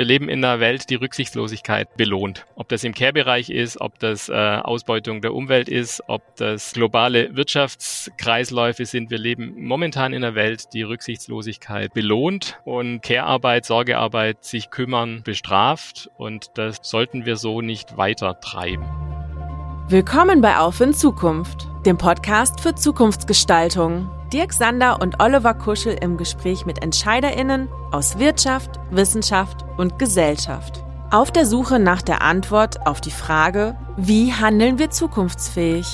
Wir leben in einer Welt, die Rücksichtslosigkeit belohnt. Ob das im Care-Bereich ist, ob das äh, Ausbeutung der Umwelt ist, ob das globale Wirtschaftskreisläufe sind. Wir leben momentan in einer Welt, die Rücksichtslosigkeit belohnt und Care-Arbeit, Sorgearbeit, sich kümmern, bestraft. Und das sollten wir so nicht weiter treiben. Willkommen bei Auf in Zukunft, dem Podcast für Zukunftsgestaltung. Dirk Sander und Oliver Kuschel im Gespräch mit EntscheiderInnen aus Wirtschaft, Wissenschaft und Gesellschaft. Auf der Suche nach der Antwort auf die Frage, wie handeln wir zukunftsfähig?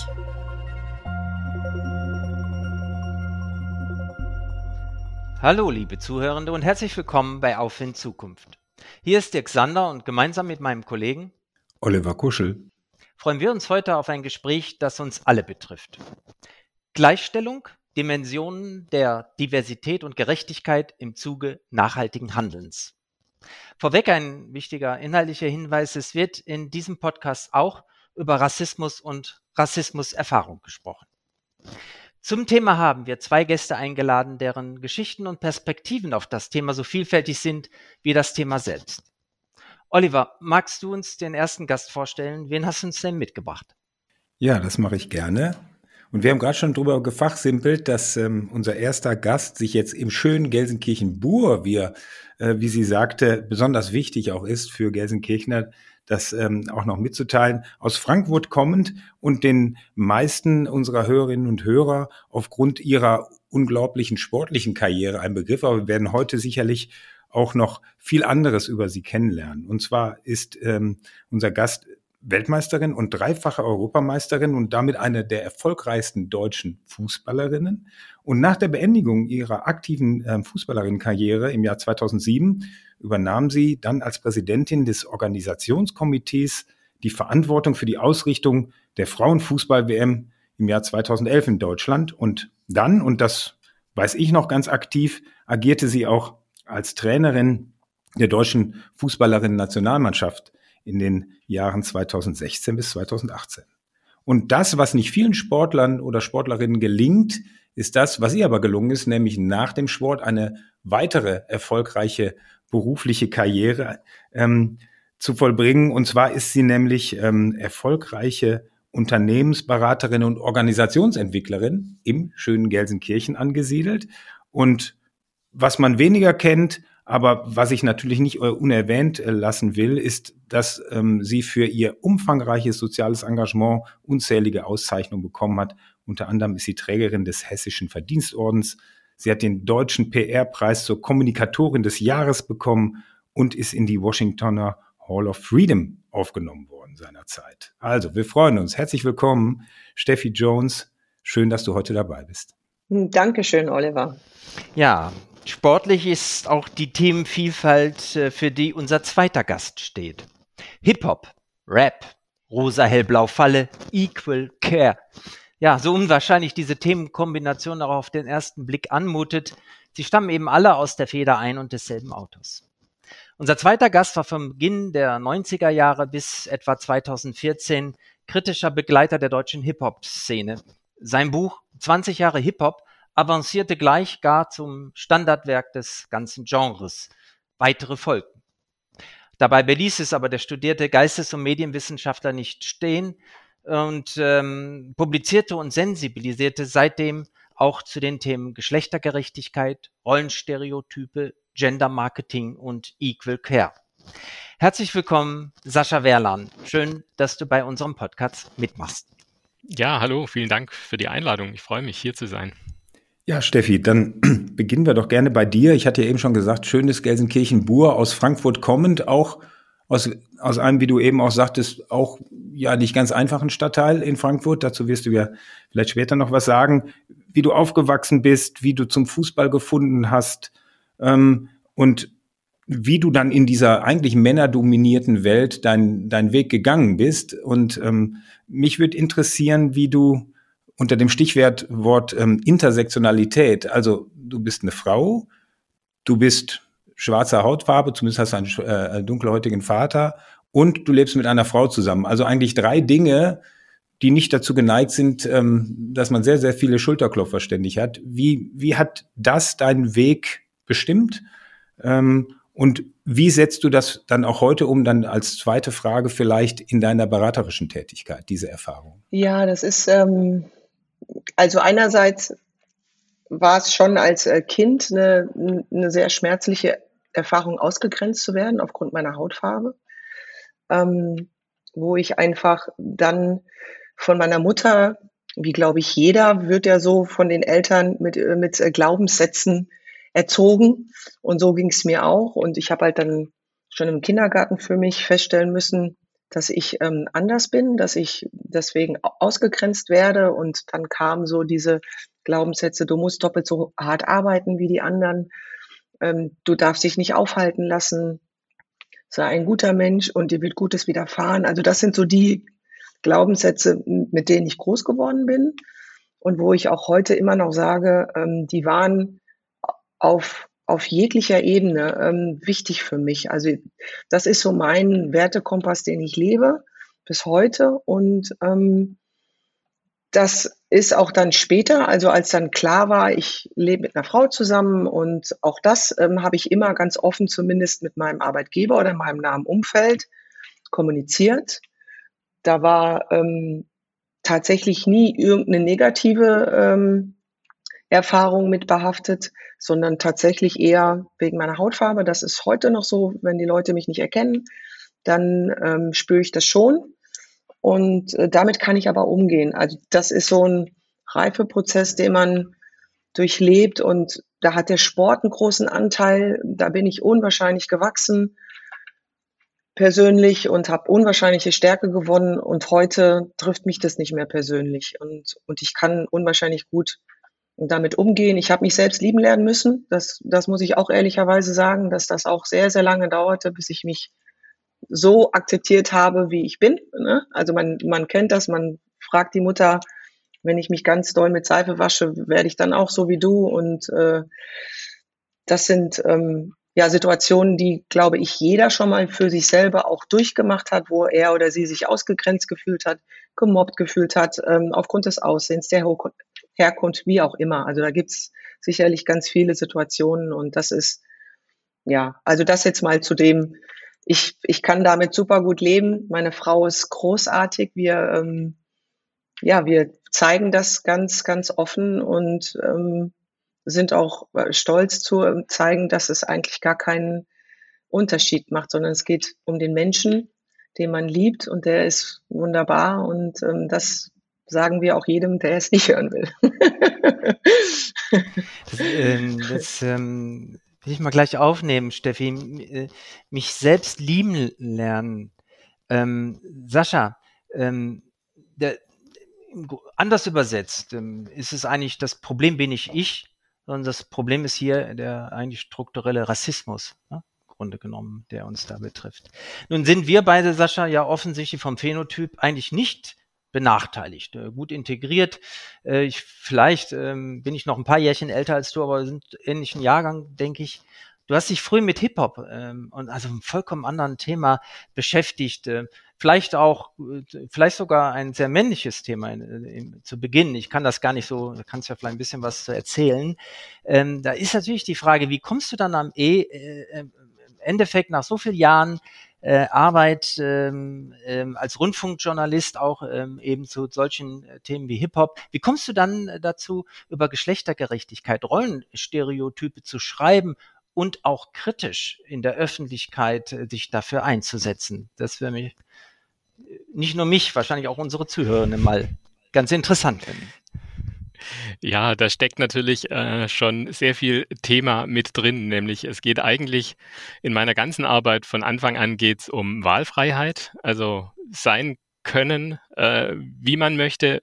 Hallo, liebe Zuhörende und herzlich willkommen bei Auf in Zukunft. Hier ist Dirk Sander und gemeinsam mit meinem Kollegen Oliver Kuschel freuen wir uns heute auf ein Gespräch, das uns alle betrifft. Gleichstellung Dimensionen der Diversität und Gerechtigkeit im Zuge nachhaltigen Handelns. Vorweg ein wichtiger inhaltlicher Hinweis. Es wird in diesem Podcast auch über Rassismus und Rassismuserfahrung gesprochen. Zum Thema haben wir zwei Gäste eingeladen, deren Geschichten und Perspektiven auf das Thema so vielfältig sind wie das Thema selbst. Oliver, magst du uns den ersten Gast vorstellen? Wen hast du uns denn mitgebracht? Ja, das mache ich gerne. Und wir haben gerade schon drüber gefachsimpelt, dass ähm, unser erster Gast sich jetzt im schönen Gelsenkirchen-Bur, wie, äh, wie sie sagte, besonders wichtig auch ist für Gelsenkirchener, das ähm, auch noch mitzuteilen, aus Frankfurt kommend und den meisten unserer Hörerinnen und Hörer aufgrund ihrer unglaublichen sportlichen Karriere ein Begriff, aber wir werden heute sicherlich auch noch viel anderes über sie kennenlernen. Und zwar ist ähm, unser Gast Weltmeisterin und dreifache Europameisterin und damit eine der erfolgreichsten deutschen Fußballerinnen. Und nach der Beendigung ihrer aktiven äh, Fußballerinnenkarriere im Jahr 2007 übernahm sie dann als Präsidentin des Organisationskomitees die Verantwortung für die Ausrichtung der Frauenfußball-WM im Jahr 2011 in Deutschland. Und dann, und das weiß ich noch ganz aktiv, agierte sie auch als Trainerin der deutschen Fußballerinnen-Nationalmannschaft in den Jahren 2016 bis 2018. Und das, was nicht vielen Sportlern oder Sportlerinnen gelingt, ist das, was ihr aber gelungen ist, nämlich nach dem Sport eine weitere erfolgreiche berufliche Karriere ähm, zu vollbringen. Und zwar ist sie nämlich ähm, erfolgreiche Unternehmensberaterin und Organisationsentwicklerin im schönen Gelsenkirchen angesiedelt. Und was man weniger kennt, aber was ich natürlich nicht äh, unerwähnt äh, lassen will, ist, dass ähm, sie für ihr umfangreiches soziales Engagement unzählige Auszeichnungen bekommen hat. Unter anderem ist sie Trägerin des Hessischen Verdienstordens. Sie hat den deutschen PR-Preis zur Kommunikatorin des Jahres bekommen und ist in die Washingtoner Hall of Freedom aufgenommen worden seinerzeit. Also, wir freuen uns. Herzlich willkommen, Steffi Jones. Schön, dass du heute dabei bist. Dankeschön, Oliver. Ja, Sportlich ist auch die Themenvielfalt, äh, für die unser zweiter Gast steht. Hip-Hop, Rap, Rosa Hellblau Falle, Equal Care. Ja, so unwahrscheinlich diese Themenkombination auch auf den ersten Blick anmutet, sie stammen eben alle aus der Feder ein und desselben Autos. Unser zweiter Gast war vom Beginn der 90er Jahre bis etwa 2014 kritischer Begleiter der deutschen Hip-Hop-Szene. Sein Buch 20 Jahre Hip-Hop avancierte gleich gar zum Standardwerk des ganzen Genres. Weitere folgten. Dabei beließ es aber der studierte Geistes- und Medienwissenschaftler nicht stehen und ähm, publizierte und sensibilisierte seitdem auch zu den Themen Geschlechtergerechtigkeit, Rollenstereotype, Gender Marketing und Equal Care. Herzlich willkommen, Sascha Werlan. Schön, dass du bei unserem Podcast mitmachst. Ja, hallo, vielen Dank für die Einladung. Ich freue mich, hier zu sein. Ja, Steffi, dann beginnen wir doch gerne bei dir. Ich hatte ja eben schon gesagt, schönes Gelsenkirchen-Bur aus Frankfurt kommend, auch aus, aus einem, wie du eben auch sagtest, auch ja nicht ganz einfachen Stadtteil in Frankfurt. Dazu wirst du ja vielleicht später noch was sagen, wie du aufgewachsen bist, wie du zum Fußball gefunden hast ähm, und wie du dann in dieser eigentlich männerdominierten Welt deinen dein Weg gegangen bist. Und ähm, mich würde interessieren, wie du unter dem Stichwort ähm, Intersektionalität, also du bist eine Frau, du bist schwarzer Hautfarbe, zumindest hast du einen äh, dunkelhäutigen Vater und du lebst mit einer Frau zusammen. Also eigentlich drei Dinge, die nicht dazu geneigt sind, ähm, dass man sehr, sehr viele Schulterklopfer ständig hat. Wie, wie hat das deinen Weg bestimmt? Ähm, und Wie setzt du das dann auch heute um, dann als zweite Frage vielleicht in deiner beraterischen Tätigkeit, diese Erfahrung? Ja, das ist, ähm, also einerseits war es schon als äh, Kind eine, eine sehr schmerzliche Erfahrung, ausgegrenzt zu werden aufgrund meiner Hautfarbe, ähm, wo ich einfach dann von meiner Mutter, wie glaube ich jeder, wird ja so von den Eltern mit, äh, mit äh, Glaubenssätzen erzogen. Und so ging es mir auch. Und ich habe halt dann schon im Kindergarten für mich feststellen müssen, dass ich ähm, anders bin, dass ich deswegen ausgegrenzt werde. Und dann kamen so diese Glaubenssätze, du musst doppelt so hart arbeiten wie die anderen, ähm, du darfst dich nicht aufhalten lassen, sei ein guter Mensch und dir wird Gutes widerfahren. Also das sind so die Glaubenssätze, mit denen ich groß geworden bin und wo ich auch heute immer noch sage, ähm, die waren auf, auf jeglicher Ebene ähm, wichtig für mich. Also das ist so mein Wertekompass, den ich lebe bis heute. Und ähm, das ist auch dann später, also als dann klar war, ich lebe mit einer Frau zusammen und auch das ähm, habe ich immer ganz offen zumindest mit meinem Arbeitgeber oder meinem nahen Umfeld kommuniziert. Da war ähm, tatsächlich nie irgendeine negative ähm, Erfahrung mit behaftet, sondern tatsächlich eher wegen meiner Hautfarbe. Das ist heute noch so, wenn die Leute mich nicht erkennen, dann ähm, spüre ich das schon. Und äh, damit kann ich aber umgehen. Also das ist so ein Reifeprozess, den man durchlebt und da hat der Sport einen großen Anteil. Da bin ich unwahrscheinlich gewachsen persönlich und habe unwahrscheinliche Stärke gewonnen und heute trifft mich das nicht mehr persönlich und, und ich kann unwahrscheinlich gut damit umgehen. Ich habe mich selbst lieben lernen müssen. Das, das muss ich auch ehrlicherweise sagen, dass das auch sehr, sehr lange dauerte, bis ich mich so akzeptiert habe, wie ich bin. Ne? Also man, man kennt das, man fragt die Mutter, wenn ich mich ganz doll mit Seife wasche, werde ich dann auch so wie du. Und äh, das sind ähm, ja Situationen, die, glaube ich, jeder schon mal für sich selber auch durchgemacht hat, wo er oder sie sich ausgegrenzt gefühlt hat, gemobbt gefühlt hat, ähm, aufgrund des Aussehens, der Herkunft, wie auch immer. Also da gibt's sicherlich ganz viele Situationen und das ist, ja, also das jetzt mal zu dem, ich, ich kann damit super gut leben. Meine Frau ist großartig. Wir, ähm, ja, wir zeigen das ganz, ganz offen und ähm, sind auch äh, stolz zu ähm, zeigen, dass es eigentlich gar keinen Unterschied macht, sondern es geht um den Menschen, den man liebt und der ist wunderbar und ähm, das sagen wir auch jedem, der es nicht hören will. das, ähm, das ähm, will ich mal gleich aufnehmen, Steffi. Äh, mich selbst lieben lernen. Ähm, Sascha, ähm, der, anders übersetzt, ähm, ist es eigentlich, das Problem bin nicht ich, sondern das Problem ist hier der eigentlich strukturelle Rassismus. Ne? Grunde genommen, der uns da betrifft. Nun sind wir beide, Sascha, ja offensichtlich vom Phänotyp eigentlich nicht benachteiligt, äh, gut integriert. Äh, ich, vielleicht ähm, bin ich noch ein paar Jährchen älter als du, aber sind ähnlichen Jahrgang, denke ich. Du hast dich früh mit Hip-Hop ähm, und also einem vollkommen anderen Thema beschäftigt. Äh, vielleicht auch, äh, vielleicht sogar ein sehr männliches Thema in, in, zu Beginn. Ich kann das gar nicht so, du kannst ja vielleicht ein bisschen was erzählen. Ähm, da ist natürlich die Frage, wie kommst du dann am e, äh, Endeffekt nach so vielen Jahren äh, Arbeit ähm, ähm, als Rundfunkjournalist auch ähm, eben zu solchen äh, Themen wie Hip-Hop. Wie kommst du dann äh, dazu, über Geschlechtergerechtigkeit, Rollenstereotype zu schreiben und auch kritisch in der Öffentlichkeit äh, sich dafür einzusetzen? Das wäre mich, äh, nicht nur mich, wahrscheinlich auch unsere Zuhörenden mal ganz interessant finden. Ja, da steckt natürlich äh, schon sehr viel Thema mit drin, nämlich es geht eigentlich in meiner ganzen Arbeit von Anfang an geht's um Wahlfreiheit, also sein können, äh, wie man möchte,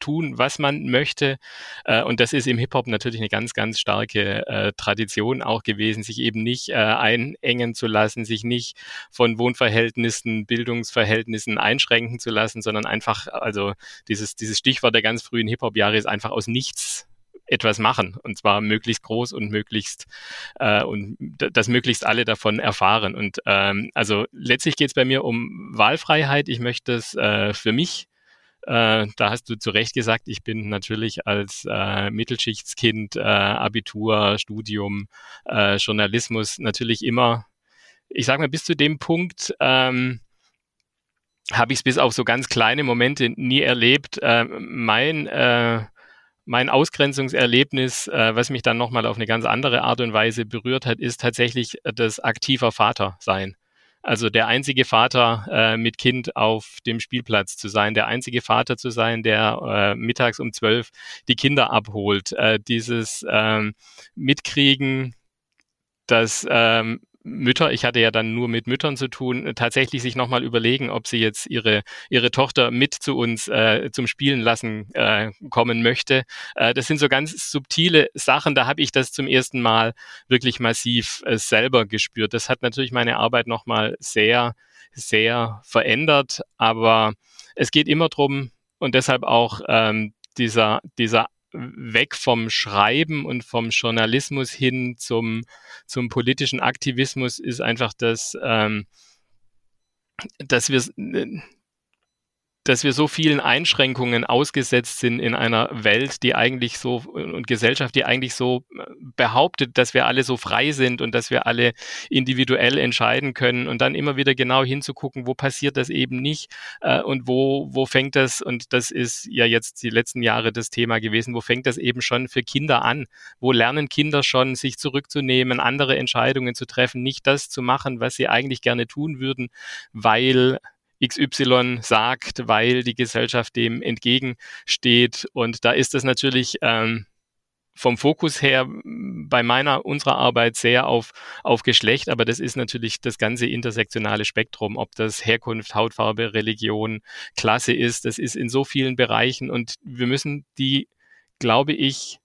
tun, was man möchte. Äh, und das ist im Hip-Hop natürlich eine ganz, ganz starke äh, Tradition auch gewesen, sich eben nicht äh, einengen zu lassen, sich nicht von Wohnverhältnissen, Bildungsverhältnissen einschränken zu lassen, sondern einfach, also dieses, dieses Stichwort der ganz frühen Hip-Hop-Jahre ist einfach aus nichts etwas machen und zwar möglichst groß und möglichst äh, und dass möglichst alle davon erfahren. Und ähm, also letztlich geht es bei mir um Wahlfreiheit. Ich möchte es äh, für mich äh, da hast du zu Recht gesagt, ich bin natürlich als äh, Mittelschichtskind, äh, Abitur, Studium, äh, Journalismus natürlich immer ich sage mal, bis zu dem Punkt ähm, habe ich es bis auf so ganz kleine Momente nie erlebt. Äh, mein äh, mein Ausgrenzungserlebnis, äh, was mich dann nochmal auf eine ganz andere Art und Weise berührt hat, ist tatsächlich das aktiver Vater sein. Also der einzige Vater äh, mit Kind auf dem Spielplatz zu sein, der einzige Vater zu sein, der äh, mittags um zwölf die Kinder abholt. Äh, dieses ähm, Mitkriegen, dass ähm, Mütter, ich hatte ja dann nur mit Müttern zu tun, tatsächlich sich nochmal überlegen, ob sie jetzt ihre, ihre Tochter mit zu uns äh, zum Spielen lassen äh, kommen möchte. Äh, das sind so ganz subtile Sachen, da habe ich das zum ersten Mal wirklich massiv äh, selber gespürt. Das hat natürlich meine Arbeit nochmal sehr, sehr verändert, aber es geht immer drum und deshalb auch ähm, dieser, dieser weg vom Schreiben und vom Journalismus hin zum, zum politischen Aktivismus ist einfach das, ähm, dass wir dass wir so vielen Einschränkungen ausgesetzt sind in einer Welt, die eigentlich so und Gesellschaft, die eigentlich so äh, behauptet, dass wir alle so frei sind und dass wir alle individuell entscheiden können und dann immer wieder genau hinzugucken, wo passiert das eben nicht äh, und wo, wo fängt das, und das ist ja jetzt die letzten Jahre das Thema gewesen, wo fängt das eben schon für Kinder an? Wo lernen Kinder schon, sich zurückzunehmen, andere Entscheidungen zu treffen, nicht das zu machen, was sie eigentlich gerne tun würden, weil XY sagt, weil die Gesellschaft dem entgegensteht. Und da ist es natürlich ähm, vom Fokus her bei meiner, unserer Arbeit sehr auf, auf Geschlecht, aber das ist natürlich das ganze intersektionale Spektrum, ob das Herkunft, Hautfarbe, Religion, Klasse ist, das ist in so vielen Bereichen. Und wir müssen die, glaube ich,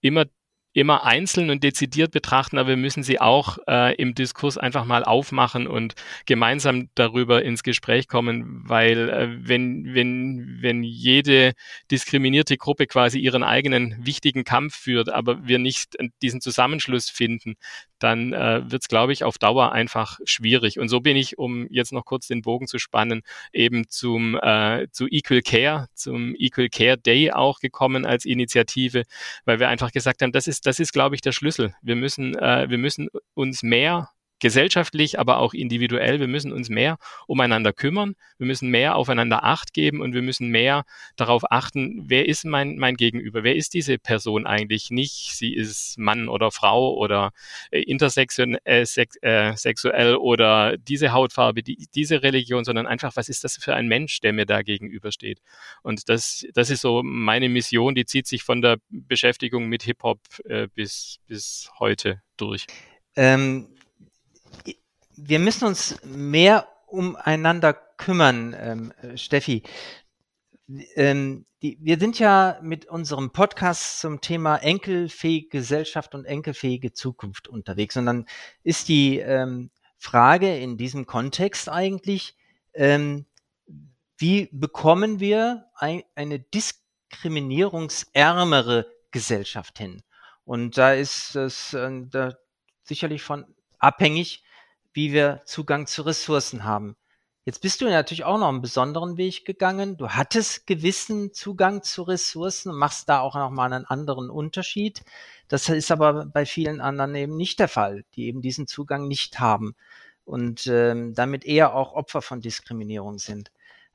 immer immer einzeln und dezidiert betrachten, aber wir müssen sie auch äh, im Diskurs einfach mal aufmachen und gemeinsam darüber ins Gespräch kommen, weil äh, wenn, wenn, wenn jede diskriminierte Gruppe quasi ihren eigenen wichtigen Kampf führt, aber wir nicht diesen Zusammenschluss finden, dann äh, wird es, glaube ich, auf Dauer einfach schwierig. Und so bin ich, um jetzt noch kurz den Bogen zu spannen, eben zum äh, zu Equal Care, zum Equal Care Day auch gekommen als Initiative, weil wir einfach gesagt haben, das ist, das ist, glaube ich, der Schlüssel. Wir müssen, äh, wir müssen uns mehr gesellschaftlich, aber auch individuell. Wir müssen uns mehr umeinander kümmern. Wir müssen mehr aufeinander Acht geben und wir müssen mehr darauf achten, wer ist mein, mein Gegenüber? Wer ist diese Person eigentlich? Nicht, sie ist Mann oder Frau oder äh, intersexuell äh, sex, äh, sexuell oder diese Hautfarbe, die, diese Religion, sondern einfach, was ist das für ein Mensch, der mir da gegenübersteht? Und das, das ist so meine Mission, die zieht sich von der Beschäftigung mit Hip-Hop äh, bis, bis heute durch. Ähm wir müssen uns mehr umeinander kümmern, ähm, Steffi. Ähm, die, wir sind ja mit unserem Podcast zum Thema enkelfähige Gesellschaft und enkelfähige Zukunft unterwegs. Und dann ist die ähm, Frage in diesem Kontext eigentlich, ähm, wie bekommen wir ein, eine diskriminierungsärmere Gesellschaft hin? Und da ist es äh, da sicherlich von abhängig, wie wir Zugang zu Ressourcen haben. Jetzt bist du natürlich auch noch einen besonderen Weg gegangen. Du hattest gewissen Zugang zu Ressourcen und machst da auch nochmal einen anderen Unterschied. Das ist aber bei vielen anderen eben nicht der Fall, die eben diesen Zugang nicht haben und ähm, damit eher auch Opfer von Diskriminierung sind.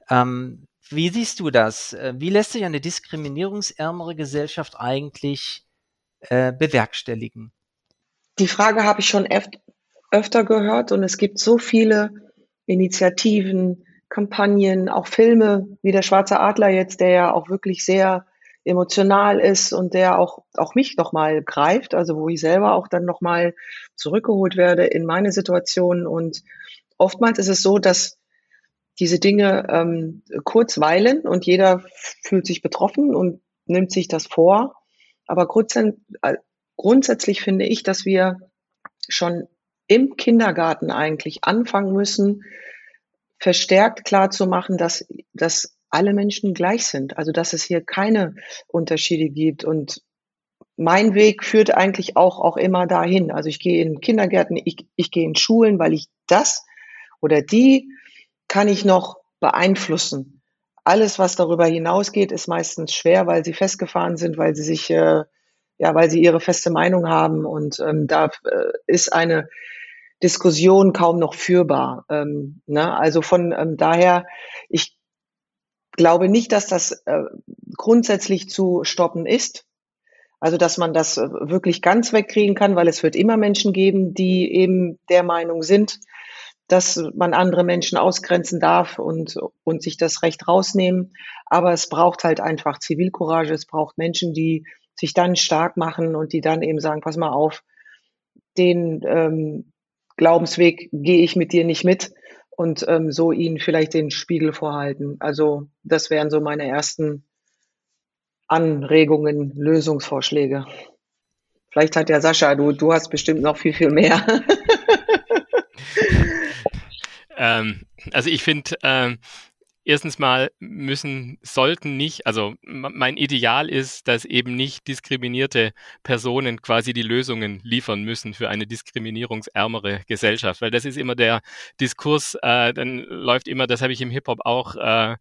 Ähm, wie siehst du das? Äh, wie lässt sich eine diskriminierungsärmere Gesellschaft eigentlich äh, bewerkstelligen? Die Frage habe ich schon öfter gehört und es gibt so viele Initiativen, Kampagnen, auch Filme wie der Schwarze Adler jetzt, der ja auch wirklich sehr emotional ist und der auch, auch mich nochmal greift, also wo ich selber auch dann nochmal zurückgeholt werde in meine Situation. Und oftmals ist es so, dass diese Dinge ähm, kurz weilen und jeder fühlt sich betroffen und nimmt sich das vor. Aber äh, grundsätzlich finde ich, dass wir schon im Kindergarten eigentlich anfangen müssen, verstärkt klarzumachen, dass, dass alle Menschen gleich sind. Also, dass es hier keine Unterschiede gibt. Und mein Weg führt eigentlich auch, auch immer dahin. Also, ich gehe in Kindergärten, ich, ich gehe in Schulen, weil ich das oder die kann ich noch beeinflussen. Alles, was darüber hinausgeht, ist meistens schwer, weil sie festgefahren sind, weil sie sich, äh, ja, weil sie ihre feste Meinung haben. Und ähm, da äh, ist eine Diskussion kaum noch führbar. Ähm, ne? Also von ähm, daher, ich glaube nicht, dass das äh, grundsätzlich zu stoppen ist. Also, dass man das äh, wirklich ganz wegkriegen kann, weil es wird immer Menschen geben, die eben der Meinung sind, dass man andere Menschen ausgrenzen darf und, und sich das Recht rausnehmen. Aber es braucht halt einfach Zivilcourage. Es braucht Menschen, die sich dann stark machen und die dann eben sagen, pass mal auf, den ähm, Glaubensweg gehe ich mit dir nicht mit und ähm, so ihnen vielleicht den Spiegel vorhalten. Also das wären so meine ersten Anregungen, Lösungsvorschläge. Vielleicht hat der Sascha, du, du hast bestimmt noch viel, viel mehr. ähm, also ich finde, ähm, erstens mal müssen, sollten nicht, also mein Ideal ist, dass eben nicht diskriminierte Personen quasi die Lösungen liefern müssen für eine diskriminierungsärmere Gesellschaft, weil das ist immer der Diskurs, äh, dann läuft immer, das habe ich im Hip-Hop auch äh,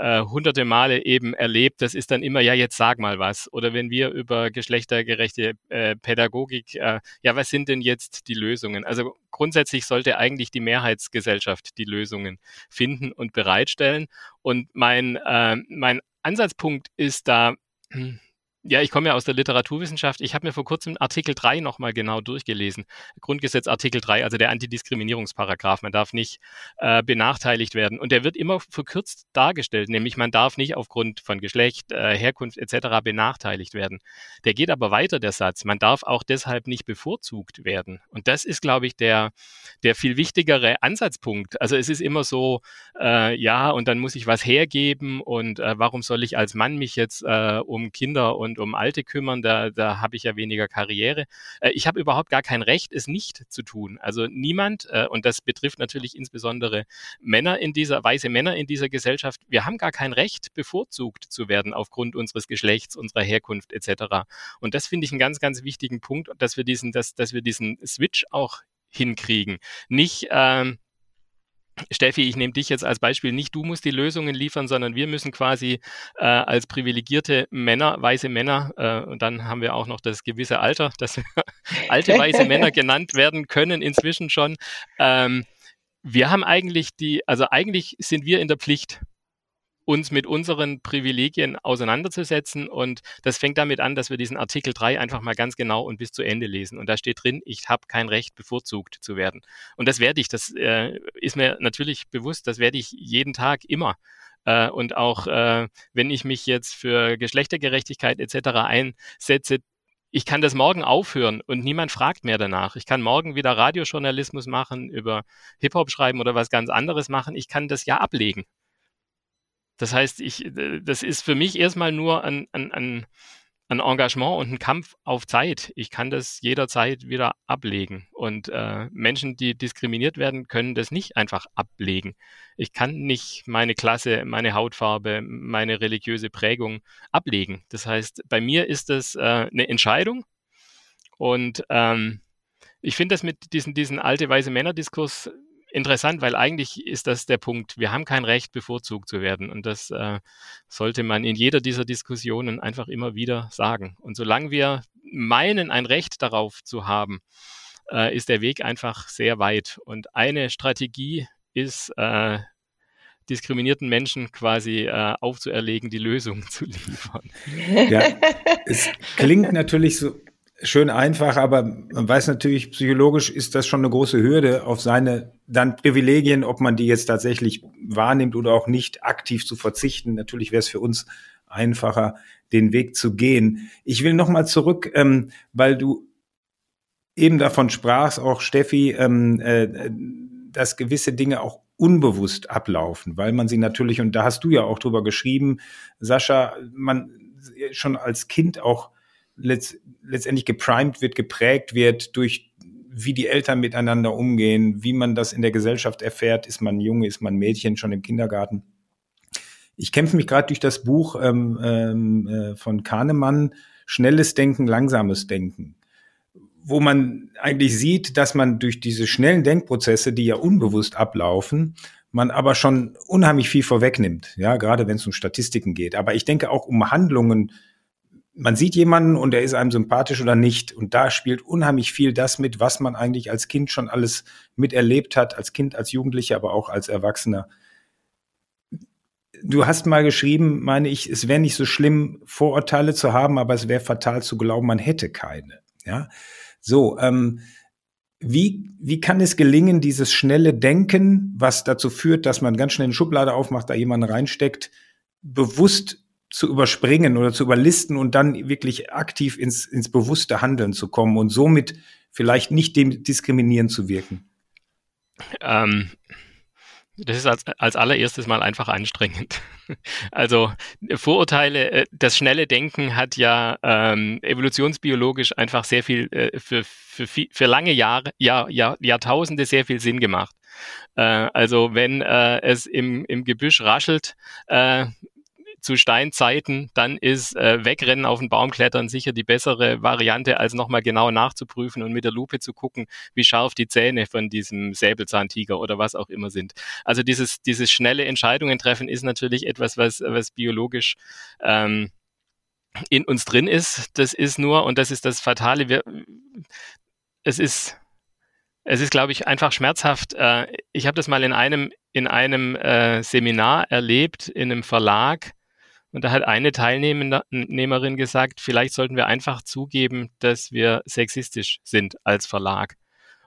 äh, hunderte Male eben erlebt, das ist dann immer, ja, jetzt sag mal was. Oder wenn wir über geschlechtergerechte äh, Pädagogik, äh, ja, was sind denn jetzt die Lösungen? Also grundsätzlich sollte eigentlich die Mehrheitsgesellschaft die Lösungen finden und bereitstellen. Und mein, äh, mein Ansatzpunkt ist da, ja, ich komme ja aus der Literaturwissenschaft. Ich habe mir vor kurzem Artikel 3 nochmal genau durchgelesen. Grundgesetz Artikel 3, also der Antidiskriminierungsparagraph. Man darf nicht äh, benachteiligt werden. Und der wird immer verkürzt dargestellt, nämlich man darf nicht aufgrund von Geschlecht, äh, Herkunft etc. benachteiligt werden. Der geht aber weiter, der Satz. Man darf auch deshalb nicht bevorzugt werden. Und das ist, glaube ich, der, der viel wichtigere Ansatzpunkt. Also es ist immer so, äh, ja, und dann muss ich was hergeben und äh, warum soll ich als Mann mich jetzt äh, um Kinder und um Alte kümmern, da, da habe ich ja weniger Karriere. Äh, ich habe überhaupt gar kein Recht, es nicht zu tun. Also niemand, äh, und das betrifft natürlich insbesondere Männer in dieser, weiße Männer in dieser Gesellschaft, wir haben gar kein Recht, bevorzugt zu werden aufgrund unseres Geschlechts, unserer Herkunft etc. Und das finde ich einen ganz, ganz wichtigen Punkt, dass wir diesen, dass, dass wir diesen Switch auch hinkriegen. Nicht, ähm, Steffi, ich nehme dich jetzt als Beispiel. Nicht du musst die Lösungen liefern, sondern wir müssen quasi äh, als privilegierte Männer, weiße Männer, äh, und dann haben wir auch noch das gewisse Alter, dass alte weiße Männer genannt werden können inzwischen schon. Ähm, wir haben eigentlich die, also eigentlich sind wir in der Pflicht, uns mit unseren Privilegien auseinanderzusetzen. Und das fängt damit an, dass wir diesen Artikel 3 einfach mal ganz genau und bis zu Ende lesen. Und da steht drin, ich habe kein Recht, bevorzugt zu werden. Und das werde ich, das äh, ist mir natürlich bewusst, das werde ich jeden Tag immer. Äh, und auch äh, wenn ich mich jetzt für Geschlechtergerechtigkeit etc. einsetze, ich kann das morgen aufhören und niemand fragt mehr danach. Ich kann morgen wieder Radiojournalismus machen, über Hip-Hop schreiben oder was ganz anderes machen. Ich kann das ja ablegen. Das heißt, ich, das ist für mich erstmal nur ein, ein, ein, Engagement und ein Kampf auf Zeit. Ich kann das jederzeit wieder ablegen. Und äh, Menschen, die diskriminiert werden, können das nicht einfach ablegen. Ich kann nicht meine Klasse, meine Hautfarbe, meine religiöse Prägung ablegen. Das heißt, bei mir ist das äh, eine Entscheidung. Und ähm, ich finde das mit diesen, diesen alte weiße Männer-Diskurs interessant, weil eigentlich ist das der Punkt. Wir haben kein Recht, bevorzugt zu werden. Und das äh, sollte man in jeder dieser Diskussionen einfach immer wieder sagen. Und solange wir meinen, ein Recht darauf zu haben, äh, ist der Weg einfach sehr weit. Und eine Strategie ist, äh, diskriminierten Menschen quasi äh, aufzuerlegen, die Lösung zu liefern. Ja, es klingt natürlich so schön einfach, aber man weiß natürlich, psychologisch ist das schon eine große Hürde, auf seine dann Privilegien, ob man die jetzt tatsächlich wahrnimmt oder auch nicht, aktiv zu verzichten. Natürlich wäre es für uns einfacher, den Weg zu gehen. Ich will nochmal zurück, ähm, weil du eben davon sprachst, auch Steffi, ähm, äh, dass gewisse Dinge auch unbewusst ablaufen, weil man sie natürlich, und da hast du ja auch drüber geschrieben, Sascha, man schon als Kind auch letzt, letztendlich geprimed wird, geprägt wird durch wie die Eltern miteinander umgehen, wie man das in der Gesellschaft erfährt, ist man Junge, ist man Mädchen schon im Kindergarten. Ich kämpfe mich gerade durch das Buch ähm, ähm, äh, von Kahnemann, Schnelles Denken, langsames Denken, wo man eigentlich sieht, dass man durch diese schnellen Denkprozesse, die ja unbewusst ablaufen, man aber schon unheimlich viel vorwegnimmt, ja, gerade wenn es um Statistiken geht. Aber ich denke auch um Handlungen man sieht jemanden und er ist einem sympathisch oder nicht. Und da spielt unheimlich viel das mit, was man eigentlich als Kind schon alles miterlebt hat, als Kind, als Jugendlicher, aber auch als Erwachsener. Du hast mal geschrieben, meine ich, es wäre nicht so schlimm, Vorurteile zu haben, aber es wäre fatal zu glauben, man hätte keine. Ja, so. Ähm, wie, wie kann es gelingen, dieses schnelle Denken, was dazu führt, dass man ganz schnell eine Schublade aufmacht, da jemanden reinsteckt, bewusst zu überspringen oder zu überlisten und dann wirklich aktiv ins, ins bewusste Handeln zu kommen und somit vielleicht nicht dem diskriminierend zu wirken? Ähm, das ist als, als allererstes mal einfach anstrengend. Also Vorurteile, äh, das schnelle Denken hat ja ähm, evolutionsbiologisch einfach sehr viel äh, für, für, für lange Jahre, Jahr, Jahr, Jahrtausende sehr viel Sinn gemacht. Äh, also wenn äh, es im, im Gebüsch raschelt, äh, zu Steinzeiten, dann ist äh, Wegrennen auf den Baum klettern sicher die bessere Variante, als nochmal genau nachzuprüfen und mit der Lupe zu gucken, wie scharf die Zähne von diesem Säbelzahntiger oder was auch immer sind. Also dieses, dieses schnelle Entscheidungen treffen ist natürlich etwas, was, was biologisch ähm, in uns drin ist. Das ist nur, und das ist das Fatale, wir, es ist es ist, glaube ich, einfach schmerzhaft. Äh, ich habe das mal in einem in einem äh, Seminar erlebt in einem Verlag, und da hat eine Teilnehmerin gesagt, vielleicht sollten wir einfach zugeben, dass wir sexistisch sind als Verlag.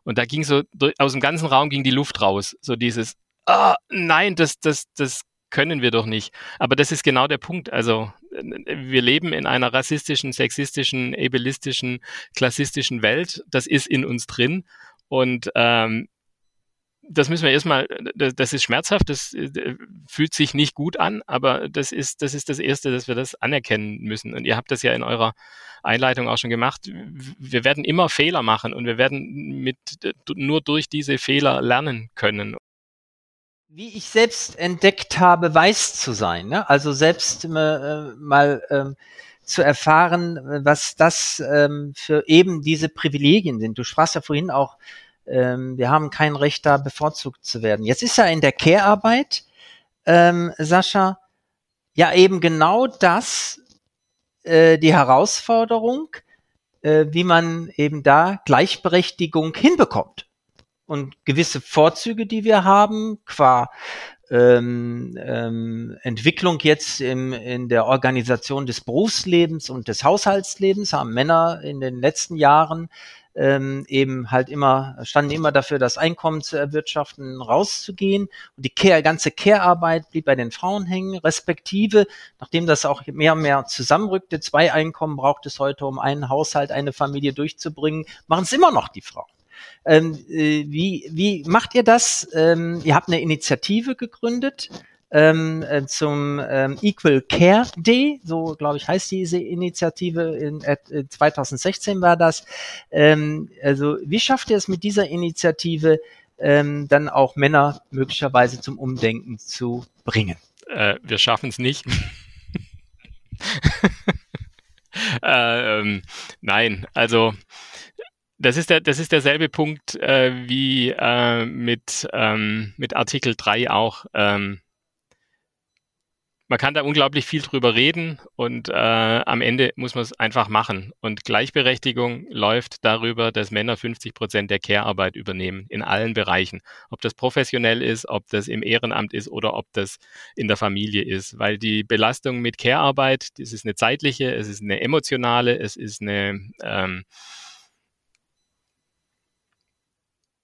Und da ging so, aus dem ganzen Raum ging die Luft raus. So dieses, ah, nein, das, das, das können wir doch nicht. Aber das ist genau der Punkt. Also, wir leben in einer rassistischen, sexistischen, ableistischen, klassistischen Welt. Das ist in uns drin. Und ähm, das müssen wir erstmal, das, ist schmerzhaft, das äh, fühlt sich nicht gut an, aber das ist, das ist das Erste, dass wir das anerkennen müssen. Und ihr habt das ja in eurer Einleitung auch schon gemacht. Wir werden immer Fehler machen und wir werden mit, nur durch diese Fehler lernen können. Wie ich selbst entdeckt habe, weiß zu sein, ne? also selbst äh, mal ähm, zu erfahren, was das ähm, für eben diese Privilegien sind. Du sprachst ja vorhin auch ähm, wir haben kein Recht da bevorzugt zu werden. Jetzt ist ja in der Care-Arbeit, ähm, Sascha, ja eben genau das, äh, die Herausforderung, äh, wie man eben da Gleichberechtigung hinbekommt. Und gewisse Vorzüge, die wir haben, qua ähm, ähm, Entwicklung jetzt im, in der Organisation des Berufslebens und des Haushaltslebens haben Männer in den letzten Jahren ähm, eben halt immer, standen immer dafür, das Einkommen zu erwirtschaften, rauszugehen. Und die Care, ganze Care-Arbeit blieb bei den Frauen hängen, respektive, nachdem das auch mehr und mehr zusammenrückte, zwei Einkommen braucht es heute, um einen Haushalt, eine Familie durchzubringen, machen es immer noch die Frauen. Ähm, äh, wie, wie macht ihr das? Ähm, ihr habt eine Initiative gegründet ähm, äh, zum ähm, Equal Care Day, so glaube ich heißt diese Initiative, in äh, 2016 war das. Ähm, also wie schafft ihr es mit dieser Initiative ähm, dann auch Männer möglicherweise zum Umdenken zu bringen? Äh, wir schaffen es nicht. äh, ähm, nein, also das ist, der, das ist derselbe Punkt äh, wie äh, mit, ähm, mit Artikel 3 auch. Ähm, man kann da unglaublich viel drüber reden und äh, am Ende muss man es einfach machen. Und Gleichberechtigung läuft darüber, dass Männer 50 Prozent der Care-Arbeit übernehmen in allen Bereichen. Ob das professionell ist, ob das im Ehrenamt ist oder ob das in der Familie ist. Weil die Belastung mit Care-Arbeit, das ist eine zeitliche, es ist eine emotionale, es ist eine ähm,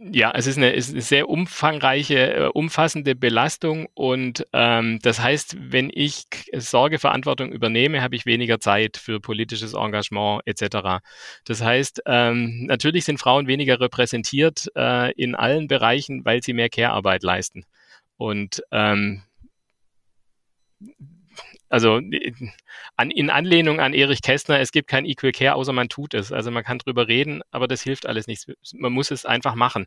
Ja, es ist eine, ist eine sehr umfangreiche, äh, umfassende Belastung und ähm, das heißt, wenn ich Sorgeverantwortung übernehme, habe ich weniger Zeit für politisches Engagement etc. Das heißt, ähm, natürlich sind Frauen weniger repräsentiert äh, in allen Bereichen, weil sie mehr Care-Arbeit leisten. Und ähm, also an, in Anlehnung an Erich Kästner, es gibt kein Equal Care, außer man tut es. Also man kann drüber reden, aber das hilft alles nichts. Man muss es einfach machen.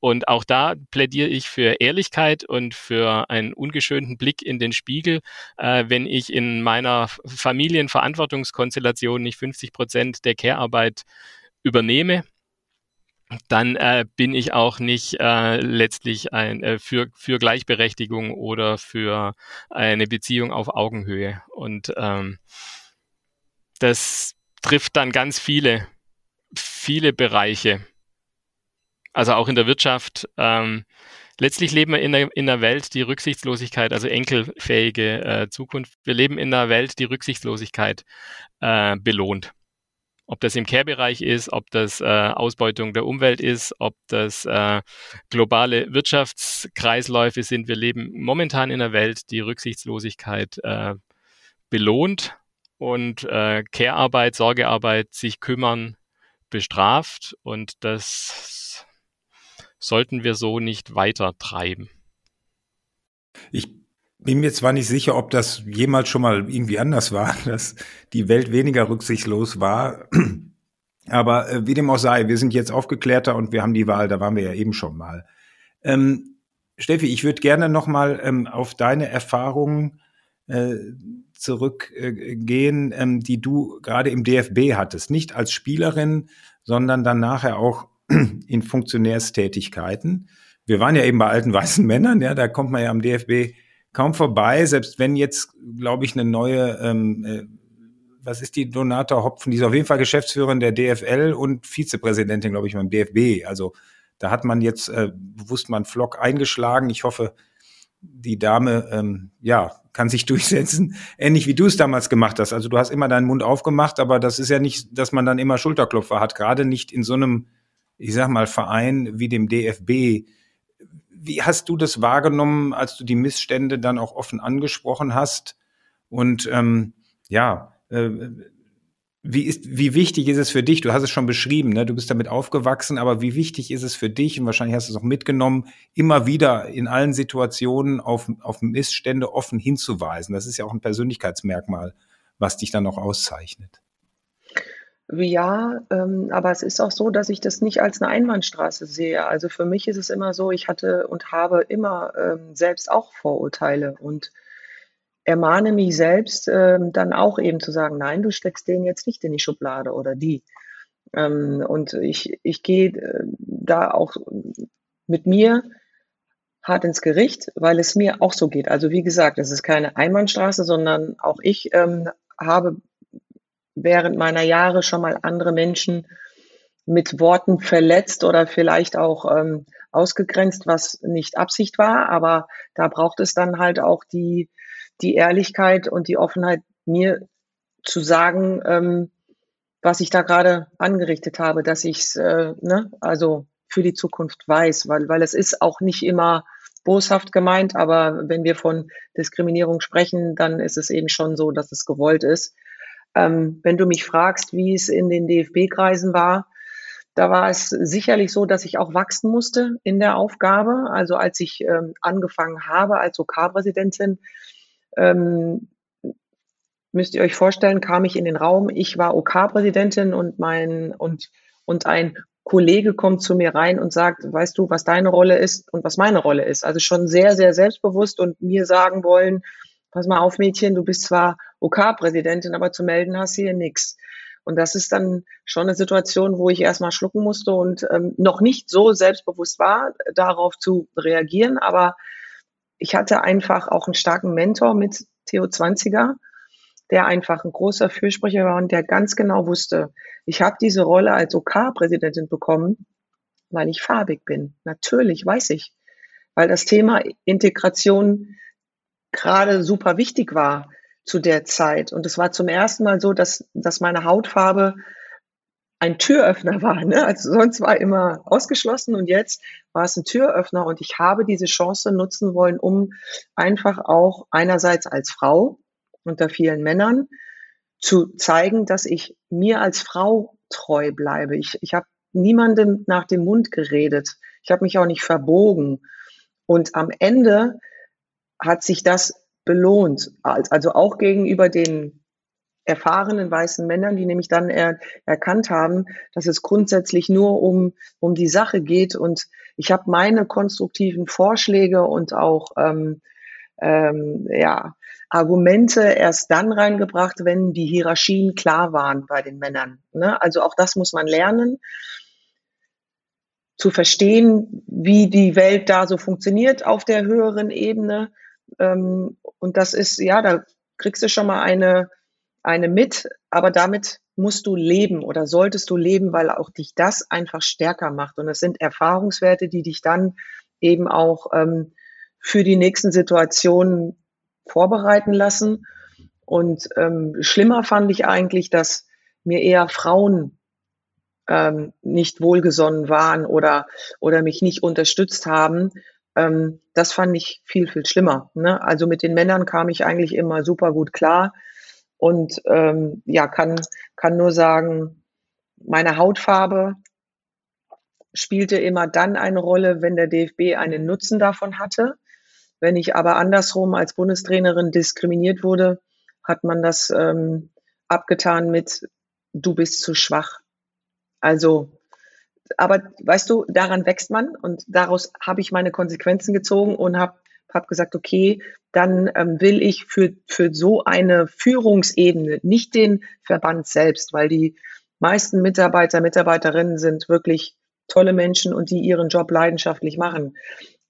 Und auch da plädiere ich für Ehrlichkeit und für einen ungeschönten Blick in den Spiegel. Äh, wenn ich in meiner Familienverantwortungskonstellation nicht 50 Prozent der Care-Arbeit übernehme, dann äh, bin ich auch nicht äh, letztlich ein, äh, für, für Gleichberechtigung oder für eine Beziehung auf Augenhöhe. Und ähm, das trifft dann ganz viele, viele Bereiche. Also auch in der Wirtschaft. Ähm, letztlich leben wir in einer, in einer Welt, die Rücksichtslosigkeit, also enkelfähige äh, Zukunft. Wir leben in einer Welt, die Rücksichtslosigkeit äh, belohnt. Ob das im Care-Bereich ist, ob das äh, Ausbeutung der Umwelt ist, ob das äh, globale Wirtschaftskreisläufe sind. Wir leben momentan in einer Welt, die Rücksichtslosigkeit äh, belohnt und äh, Care-Arbeit, Sorgearbeit, sich kümmern, bestraft. Und das sollten wir so nicht weiter treiben. Ich bin mir zwar nicht sicher, ob das jemals schon mal irgendwie anders war, dass die Welt weniger rücksichtslos war, aber äh, wie dem auch sei, wir sind jetzt aufgeklärter und wir haben die Wahl, da waren wir ja eben schon mal. Ähm, Steffi, ich würde gerne noch mal ähm, auf deine Erfahrungen äh, zurückgehen, äh, ähm, die du gerade im DFB hattest. Nicht als Spielerin, sondern dann nachher auch in Funktionärstätigkeiten. Wir waren ja eben bei alten weißen Männern, ja, da kommt man ja am DFB kaum vorbei, selbst wenn jetzt, glaube ich, eine neue, ähm, äh, was ist die Donata Hopfen, die ist auf jeden Fall Geschäftsführerin der DFL und Vizepräsidentin, glaube ich, beim DFB. Also da hat man jetzt äh, bewusst mal einen Flock eingeschlagen. Ich hoffe, die Dame, ähm, ja, kann sich durchsetzen. Ähnlich wie du es damals gemacht hast. Also du hast immer deinen Mund aufgemacht, aber das ist ja nicht, dass man dann immer Schulterklopfer hat. Gerade nicht in so einem, ich sag mal, Verein wie dem DFB. Wie hast du das wahrgenommen, als du die Missstände dann auch offen angesprochen hast? Und ähm, ja, äh, wie, ist, wie wichtig ist es für dich? Du hast es schon beschrieben, ne? du bist damit aufgewachsen, aber wie wichtig ist es für dich, und wahrscheinlich hast du es auch mitgenommen, immer wieder in allen Situationen auf, auf Missstände offen hinzuweisen? Das ist ja auch ein Persönlichkeitsmerkmal, was dich dann auch auszeichnet. Ja, ähm, aber es ist auch so, dass ich das nicht als eine Einbahnstraße sehe. Also für mich ist es immer so, ich hatte und habe immer ähm, selbst auch Vorurteile und ermahne mich selbst ähm, dann auch eben zu sagen, nein, du steckst den jetzt nicht in die Schublade oder die. Ähm, und ich, ich gehe äh, da auch mit mir hart ins Gericht, weil es mir auch so geht. Also wie gesagt, es ist keine Einbahnstraße, sondern auch ich ähm, habe während meiner Jahre schon mal andere Menschen mit Worten verletzt oder vielleicht auch ähm, ausgegrenzt, was nicht Absicht war. Aber da braucht es dann halt auch die die Ehrlichkeit und die Offenheit, mir zu sagen, ähm, was ich da gerade angerichtet habe, dass ich es, äh, ne, also für die Zukunft weiß, weil, weil es ist auch nicht immer boshaft gemeint, aber wenn wir von Diskriminierung sprechen, dann ist es eben schon so, dass es gewollt ist. Ähm, wenn du mich fragst, wie es in den DFB-Kreisen war, da war es sicherlich so, dass ich auch wachsen musste in der Aufgabe. Also als ich ähm, angefangen habe als OK-Präsidentin, ähm, müsst ihr euch vorstellen, kam ich in den Raum, ich war OK-Präsidentin und mein und und ein Kollege kommt zu mir rein und sagt, weißt du, was deine Rolle ist und was meine Rolle ist. Also schon sehr, sehr selbstbewusst und mir sagen wollen, pass mal auf, Mädchen, du bist zwar OK-Präsidentin, aber zu melden hast du hier nichts. Und das ist dann schon eine Situation, wo ich erstmal schlucken musste und ähm, noch nicht so selbstbewusst war, darauf zu reagieren. Aber ich hatte einfach auch einen starken Mentor mit Theo 20er, der einfach ein großer Fürsprecher war und der ganz genau wusste, ich habe diese Rolle als OK-Präsidentin bekommen, weil ich farbig bin. Natürlich, weiß ich. Weil das Thema Integration gerade super wichtig war zu der Zeit. Und es war zum ersten Mal so, dass, dass meine Hautfarbe ein Türöffner war. Ne? Also sonst war immer ausgeschlossen und jetzt war es ein Türöffner und ich habe diese Chance nutzen wollen, um einfach auch einerseits als Frau unter vielen Männern zu zeigen, dass ich mir als Frau treu bleibe. Ich, ich habe niemandem nach dem Mund geredet. Ich habe mich auch nicht verbogen. Und am Ende hat sich das belohnt. Also auch gegenüber den erfahrenen weißen Männern, die nämlich dann er, erkannt haben, dass es grundsätzlich nur um, um die Sache geht. Und ich habe meine konstruktiven Vorschläge und auch ähm, ähm, ja, Argumente erst dann reingebracht, wenn die Hierarchien klar waren bei den Männern. Ne? Also auch das muss man lernen zu verstehen, wie die Welt da so funktioniert auf der höheren Ebene. Ähm, und das ist, ja, da kriegst du schon mal eine, eine mit, aber damit musst du leben oder solltest du leben, weil auch dich das einfach stärker macht. Und es sind Erfahrungswerte, die dich dann eben auch ähm, für die nächsten Situationen vorbereiten lassen. Und ähm, schlimmer fand ich eigentlich, dass mir eher Frauen ähm, nicht wohlgesonnen waren oder, oder mich nicht unterstützt haben. Ähm, das fand ich viel, viel schlimmer. Ne? Also mit den Männern kam ich eigentlich immer super gut klar und ähm, ja, kann, kann nur sagen, meine Hautfarbe spielte immer dann eine Rolle, wenn der DFB einen Nutzen davon hatte. Wenn ich aber andersrum als Bundestrainerin diskriminiert wurde, hat man das ähm, abgetan mit, du bist zu schwach. Also, aber weißt du, daran wächst man und daraus habe ich meine Konsequenzen gezogen und habe hab gesagt, okay, dann ähm, will ich für, für so eine Führungsebene nicht den Verband selbst, weil die meisten Mitarbeiter, Mitarbeiterinnen sind wirklich tolle Menschen und die ihren Job leidenschaftlich machen.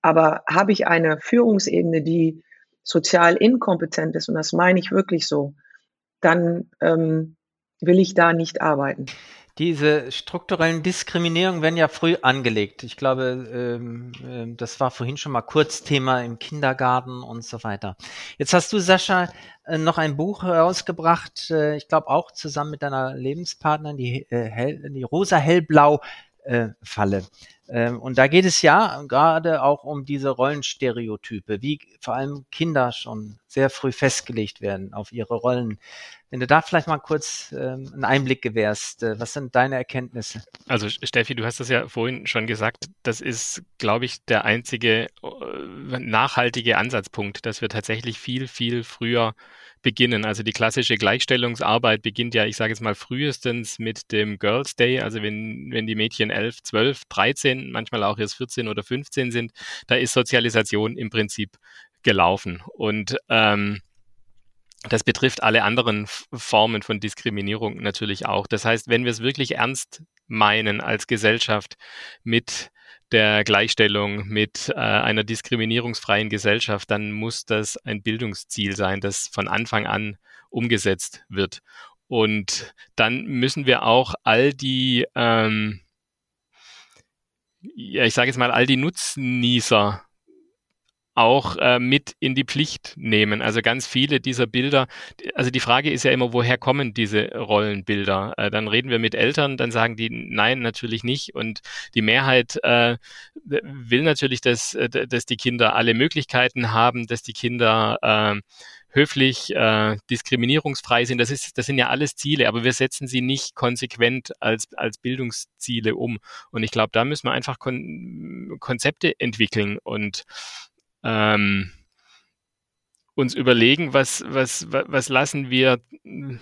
Aber habe ich eine Führungsebene, die sozial inkompetent ist, und das meine ich wirklich so, dann ähm, will ich da nicht arbeiten. Diese strukturellen Diskriminierungen werden ja früh angelegt. Ich glaube, ähm, äh, das war vorhin schon mal kurz Thema im Kindergarten und so weiter. Jetzt hast du, Sascha, äh, noch ein Buch herausgebracht, äh, ich glaube auch zusammen mit deiner Lebenspartnerin, die, äh, die rosa hellblau Falle. Ähm, und da geht es ja gerade auch um diese Rollenstereotype, wie vor allem Kinder schon sehr früh festgelegt werden auf ihre Rollen. Wenn du da vielleicht mal kurz ähm, einen Einblick gewährst, äh, was sind deine Erkenntnisse? Also Steffi, du hast das ja vorhin schon gesagt, das ist, glaube ich, der einzige äh, nachhaltige Ansatzpunkt, dass wir tatsächlich viel, viel früher beginnen. Also die klassische Gleichstellungsarbeit beginnt ja, ich sage jetzt mal, frühestens mit dem Girls Day. Also wenn, wenn die Mädchen 11, 12, 13, manchmal auch erst 14 oder 15 sind, da ist Sozialisation im Prinzip gelaufen. Und ähm, das betrifft alle anderen Formen von Diskriminierung natürlich auch. Das heißt, wenn wir es wirklich ernst meinen als Gesellschaft mit der Gleichstellung, mit äh, einer diskriminierungsfreien Gesellschaft, dann muss das ein Bildungsziel sein, das von Anfang an umgesetzt wird. Und dann müssen wir auch all die, ähm, ja, ich sage jetzt mal, all die Nutznießer auch äh, mit in die Pflicht nehmen. Also ganz viele dieser Bilder, also die Frage ist ja immer, woher kommen diese Rollenbilder? Äh, dann reden wir mit Eltern, dann sagen die, nein, natürlich nicht. Und die Mehrheit äh, will natürlich, dass, äh, dass die Kinder alle Möglichkeiten haben, dass die Kinder äh, höflich, äh, diskriminierungsfrei sind. Das, ist, das sind ja alles Ziele, aber wir setzen sie nicht konsequent als, als Bildungsziele um. Und ich glaube, da müssen wir einfach Kon Konzepte entwickeln und ähm, uns überlegen, was, was, was lassen wir,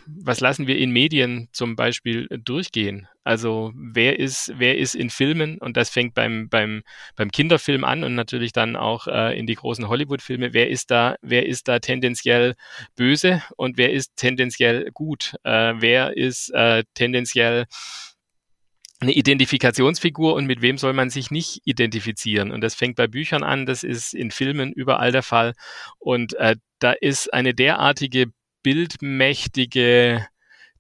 was lassen wir in Medien zum Beispiel durchgehen? Also wer ist, wer ist in Filmen und das fängt beim, beim, beim Kinderfilm an und natürlich dann auch äh, in die großen Hollywood-Filme. Wer ist da, wer ist da tendenziell böse und wer ist tendenziell gut? Äh, wer ist äh, tendenziell eine Identifikationsfigur und mit wem soll man sich nicht identifizieren. Und das fängt bei Büchern an, das ist in Filmen überall der Fall. Und äh, da ist eine derartige bildmächtige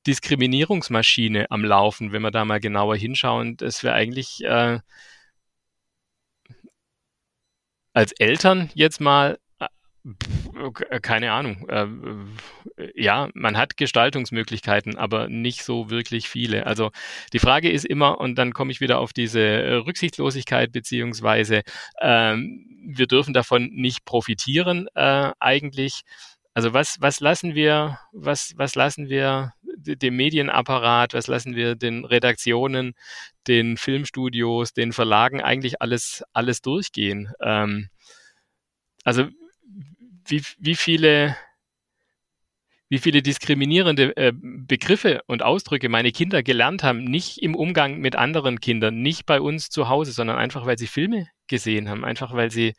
Diskriminierungsmaschine am Laufen, wenn wir da mal genauer hinschauen, dass wir eigentlich äh, als Eltern jetzt mal keine Ahnung. Äh, ja, man hat Gestaltungsmöglichkeiten, aber nicht so wirklich viele. Also die Frage ist immer, und dann komme ich wieder auf diese Rücksichtslosigkeit, beziehungsweise ähm, wir dürfen davon nicht profitieren äh, eigentlich. Also was, was lassen wir, was, was lassen wir dem Medienapparat, was lassen wir den Redaktionen, den Filmstudios, den Verlagen eigentlich alles, alles durchgehen? Ähm, also wie, wie viele wie viele diskriminierende äh, Begriffe und Ausdrücke meine Kinder gelernt haben, nicht im Umgang mit anderen Kindern, nicht bei uns zu Hause, sondern einfach, weil sie Filme gesehen haben, einfach weil sie,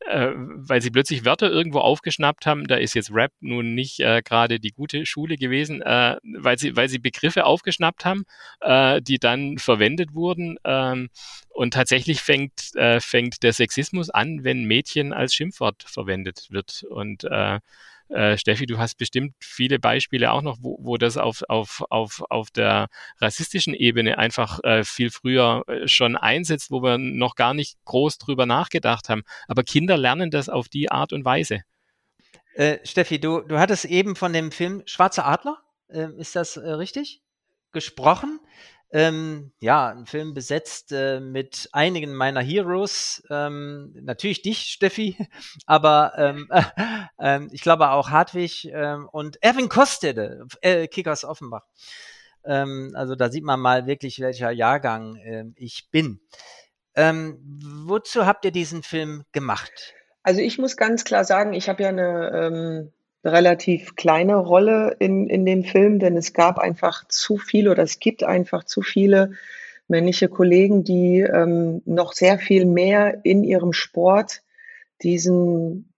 äh, weil sie plötzlich Wörter irgendwo aufgeschnappt haben. Da ist jetzt Rap nun nicht äh, gerade die gute Schule gewesen, äh, weil sie, weil sie Begriffe aufgeschnappt haben, äh, die dann verwendet wurden. Ähm, und tatsächlich fängt, äh, fängt der Sexismus an, wenn Mädchen als Schimpfwort verwendet wird. Und äh, Steffi, du hast bestimmt viele Beispiele auch noch, wo, wo das auf, auf, auf, auf der rassistischen Ebene einfach äh, viel früher äh, schon einsetzt, wo wir noch gar nicht groß drüber nachgedacht haben. Aber Kinder lernen das auf die Art und Weise. Äh, Steffi, du, du hattest eben von dem Film Schwarzer Adler, äh, ist das äh, richtig? Gesprochen. Ähm, ja, ein Film besetzt äh, mit einigen meiner Heroes. Ähm, natürlich dich, Steffi, aber ähm, äh, ich glaube auch Hartwig ähm, und Erwin Kostede, äh, Kickers Offenbach. Ähm, also da sieht man mal wirklich, welcher Jahrgang äh, ich bin. Ähm, wozu habt ihr diesen Film gemacht? Also ich muss ganz klar sagen, ich habe ja eine ähm, relativ kleine Rolle in, in dem Film, denn es gab einfach zu viele oder es gibt einfach zu viele männliche Kollegen, die ähm, noch sehr viel mehr in ihrem Sport diesen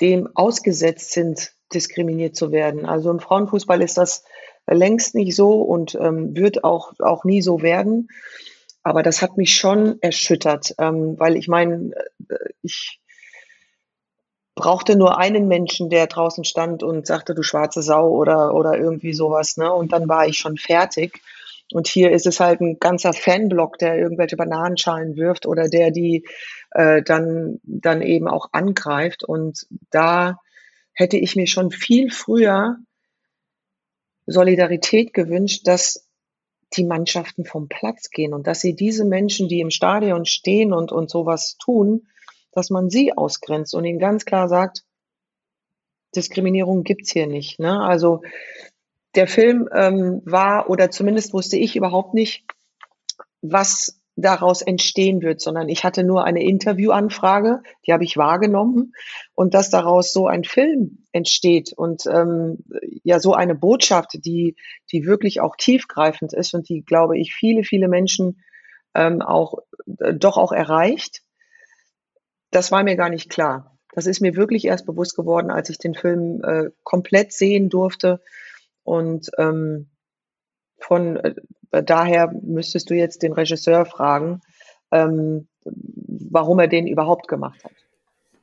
dem ausgesetzt sind, diskriminiert zu werden. Also im Frauenfußball ist das längst nicht so und ähm, wird auch, auch nie so werden. Aber das hat mich schon erschüttert, ähm, weil ich meine, äh, ich brauchte nur einen Menschen, der draußen stand und sagte, du schwarze Sau oder, oder irgendwie sowas, ne? Und dann war ich schon fertig. Und hier ist es halt ein ganzer Fanblock, der irgendwelche Bananenschalen wirft oder der die äh, dann, dann eben auch angreift. Und da hätte ich mir schon viel früher Solidarität gewünscht, dass die Mannschaften vom Platz gehen und dass sie diese Menschen, die im Stadion stehen und, und sowas tun, dass man sie ausgrenzt und ihnen ganz klar sagt, Diskriminierung gibt's hier nicht. Ne? Also der Film ähm, war, oder zumindest wusste ich überhaupt nicht, was daraus entstehen wird, sondern ich hatte nur eine Interviewanfrage, die habe ich wahrgenommen und dass daraus so ein Film entsteht und ähm, ja so eine Botschaft, die die wirklich auch tiefgreifend ist und die glaube ich viele viele Menschen ähm, auch äh, doch auch erreicht. Das war mir gar nicht klar. Das ist mir wirklich erst bewusst geworden, als ich den Film äh, komplett sehen durfte und ähm, von äh, daher müsstest du jetzt den Regisseur fragen, ähm, warum er den überhaupt gemacht hat.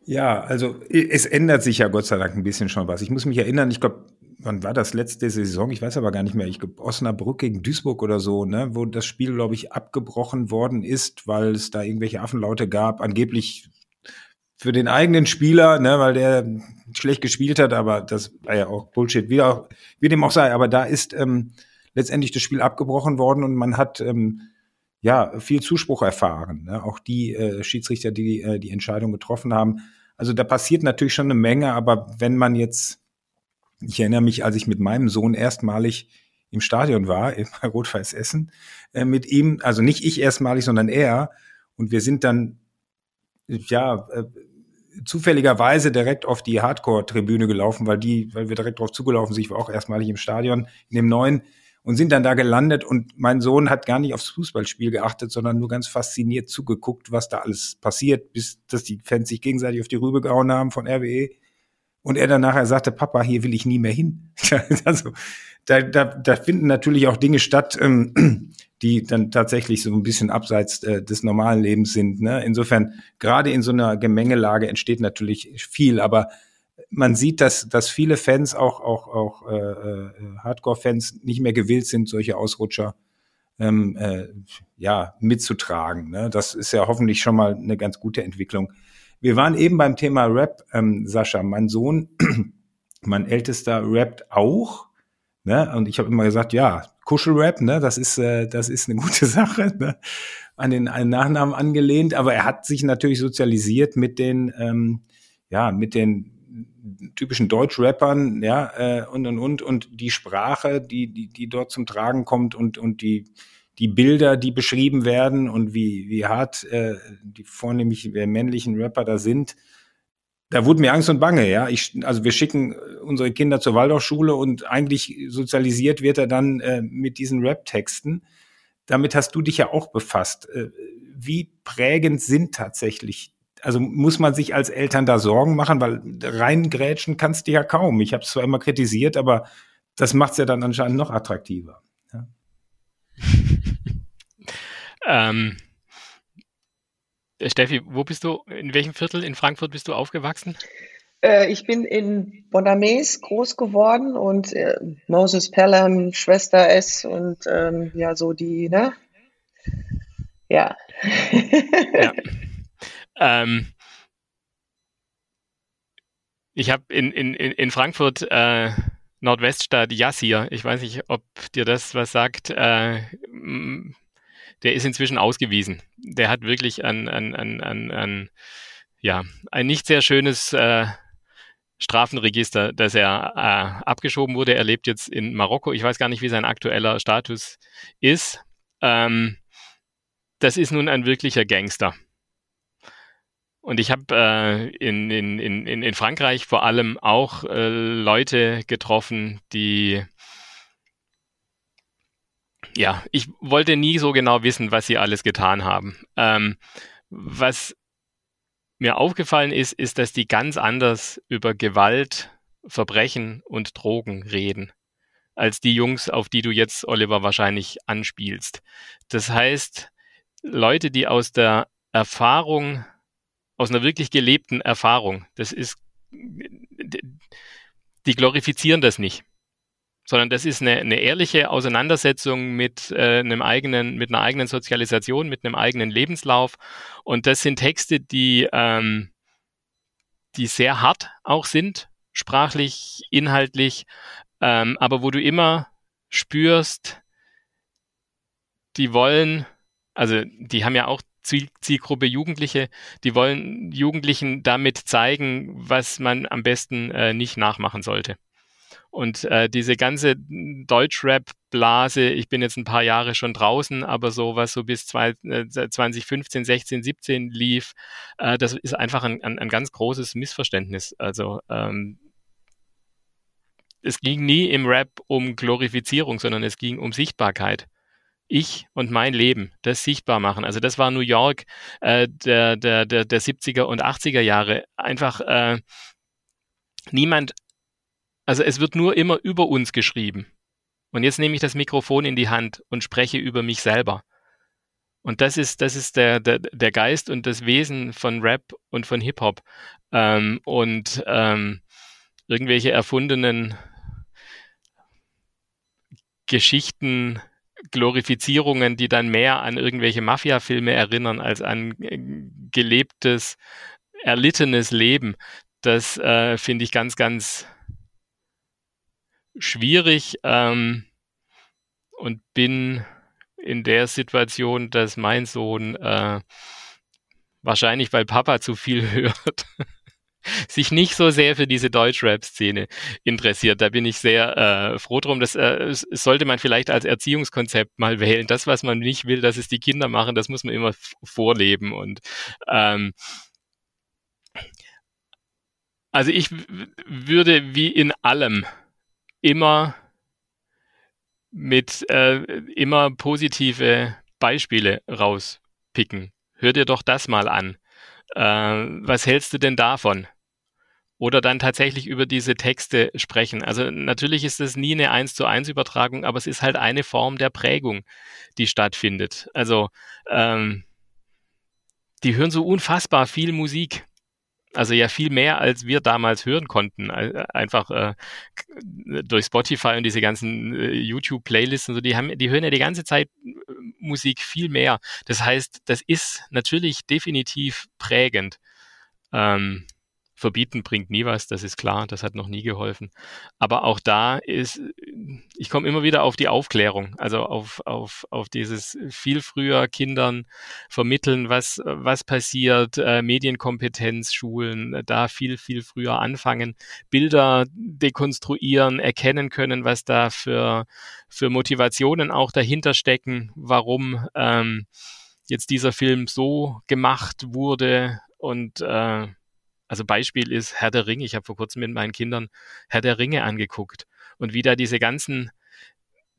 Ja, also es ändert sich ja Gott sei Dank ein bisschen schon was. Ich muss mich erinnern, ich glaube, wann war das letzte Saison? Ich weiß aber gar nicht mehr. Ich glaube, Osnabrück gegen Duisburg oder so, ne, wo das Spiel, glaube ich, abgebrochen worden ist, weil es da irgendwelche Affenlaute gab. Angeblich für den eigenen Spieler, ne, weil der schlecht gespielt hat, aber das war ja auch Bullshit, wie, auch, wie dem auch sei. Aber da ist ähm, letztendlich das Spiel abgebrochen worden und man hat ähm, ja viel Zuspruch erfahren. Ne? Auch die äh, Schiedsrichter, die äh, die Entscheidung getroffen haben. Also da passiert natürlich schon eine Menge, aber wenn man jetzt, ich erinnere mich, als ich mit meinem Sohn erstmalig im Stadion war, bei Rot-Weiß Essen, äh, mit ihm, also nicht ich erstmalig, sondern er, und wir sind dann ja äh, zufälligerweise direkt auf die Hardcore-Tribüne gelaufen, weil die, weil wir direkt drauf zugelaufen sind. Ich war auch erstmalig im Stadion in dem neuen und sind dann da gelandet und mein Sohn hat gar nicht aufs Fußballspiel geachtet, sondern nur ganz fasziniert zugeguckt, was da alles passiert, bis dass die Fans sich gegenseitig auf die Rübe gehauen haben von RWE. Und er dann nachher sagte, Papa, hier will ich nie mehr hin. also da, da, da finden natürlich auch Dinge statt, ähm, die dann tatsächlich so ein bisschen abseits äh, des normalen Lebens sind. Ne? Insofern, gerade in so einer Gemengelage entsteht natürlich viel, aber man sieht, dass, dass viele Fans, auch, auch, auch äh, äh, Hardcore-Fans, nicht mehr gewillt sind, solche Ausrutscher ähm, äh, ja, mitzutragen. Ne? Das ist ja hoffentlich schon mal eine ganz gute Entwicklung. Wir waren eben beim Thema Rap, ähm, Sascha. Mein Sohn, mein Ältester, rappt auch. Ne? Und ich habe immer gesagt, ja, Kuschelrap, ne, das ist, äh, das ist eine gute Sache, ne? an den, den Nachnamen angelehnt. Aber er hat sich natürlich sozialisiert mit den, ähm, ja, mit den typischen Deutschrappern, ja, äh, und und und und die Sprache, die die die dort zum Tragen kommt und und die die Bilder, die beschrieben werden und wie wie hart äh, die vornehmlich männlichen Rapper da sind, da wurde mir Angst und Bange, ja. Ich, also wir schicken unsere Kinder zur Waldorfschule und eigentlich sozialisiert wird er dann äh, mit diesen Rap-Texten. Damit hast du dich ja auch befasst. Äh, wie prägend sind tatsächlich also muss man sich als Eltern da Sorgen machen, weil reingrätschen kannst du ja kaum. Ich habe es zwar immer kritisiert, aber das macht es ja dann anscheinend noch attraktiver. Ähm, Steffi, wo bist du, in welchem Viertel in Frankfurt bist du aufgewachsen? Äh, ich bin in Bonames groß geworden und äh, Moses Pelham, Schwester S und ähm, ja, so die, ne? Ja. ja. Ähm, ich habe in, in, in Frankfurt äh, Nordweststadt Yassir, ich weiß nicht, ob dir das was sagt, äh, der ist inzwischen ausgewiesen. Der hat wirklich ein, ein, ein, ein, ein ja, ein nicht sehr schönes äh, Strafenregister, dass er äh, abgeschoben wurde. Er lebt jetzt in Marokko. Ich weiß gar nicht, wie sein aktueller Status ist. Ähm, das ist nun ein wirklicher Gangster. Und ich habe äh, in, in, in, in Frankreich vor allem auch äh, Leute getroffen, die ja, ich wollte nie so genau wissen, was sie alles getan haben. Ähm, was mir aufgefallen ist, ist, dass die ganz anders über Gewalt, Verbrechen und Drogen reden, als die Jungs, auf die du jetzt, Oliver, wahrscheinlich anspielst. Das heißt, Leute, die aus der Erfahrung, aus einer wirklich gelebten Erfahrung, das ist, die glorifizieren das nicht sondern das ist eine, eine ehrliche Auseinandersetzung mit äh, einem eigenen, mit einer eigenen Sozialisation, mit einem eigenen Lebenslauf. Und das sind Texte, die, ähm, die sehr hart auch sind, sprachlich, inhaltlich, ähm, aber wo du immer spürst, die wollen, also die haben ja auch Zielgruppe Jugendliche, die wollen Jugendlichen damit zeigen, was man am besten äh, nicht nachmachen sollte. Und äh, diese ganze Deutschrap-Blase, ich bin jetzt ein paar Jahre schon draußen, aber so was so bis zwei, äh, 2015, 16, 17 lief, äh, das ist einfach ein, ein, ein ganz großes Missverständnis. Also ähm, es ging nie im Rap um Glorifizierung, sondern es ging um Sichtbarkeit. Ich und mein Leben, das sichtbar machen. Also das war New York äh, der, der, der, der 70er und 80er Jahre. Einfach äh, niemand also es wird nur immer über uns geschrieben. Und jetzt nehme ich das Mikrofon in die Hand und spreche über mich selber. Und das ist, das ist der, der, der Geist und das Wesen von Rap und von Hip-Hop. Ähm, und ähm, irgendwelche erfundenen Geschichten, Glorifizierungen, die dann mehr an irgendwelche Mafia-Filme erinnern als an äh, gelebtes, erlittenes Leben. Das äh, finde ich ganz, ganz schwierig ähm, und bin in der Situation, dass mein Sohn äh, wahrscheinlich, weil Papa zu viel hört, sich nicht so sehr für diese Deutschrap-Szene interessiert. Da bin ich sehr äh, froh drum. Das äh, sollte man vielleicht als Erziehungskonzept mal wählen. Das, was man nicht will, dass es die Kinder machen, das muss man immer vorleben. Und ähm, also ich würde wie in allem immer mit äh, immer positive Beispiele rauspicken. Hör dir doch das mal an. Äh, was hältst du denn davon? Oder dann tatsächlich über diese Texte sprechen. Also natürlich ist es nie eine eins zu eins Übertragung, aber es ist halt eine Form der Prägung, die stattfindet. Also ähm, die hören so unfassbar viel Musik. Also ja viel mehr, als wir damals hören konnten. Einfach äh, durch Spotify und diese ganzen äh, YouTube-Playlists und so, die haben, die hören ja die ganze Zeit äh, Musik viel mehr. Das heißt, das ist natürlich definitiv prägend. Ähm, Verbieten bringt nie was, das ist klar, das hat noch nie geholfen. Aber auch da ist, ich komme immer wieder auf die Aufklärung, also auf, auf, auf dieses viel früher Kindern vermitteln, was, was passiert, äh, Medienkompetenz, Schulen, da viel, viel früher anfangen, Bilder dekonstruieren, erkennen können, was da für, für Motivationen auch dahinter stecken, warum ähm, jetzt dieser Film so gemacht wurde und äh, also Beispiel ist Herr der Ringe. Ich habe vor kurzem mit meinen Kindern Herr der Ringe angeguckt und wie da diese ganzen,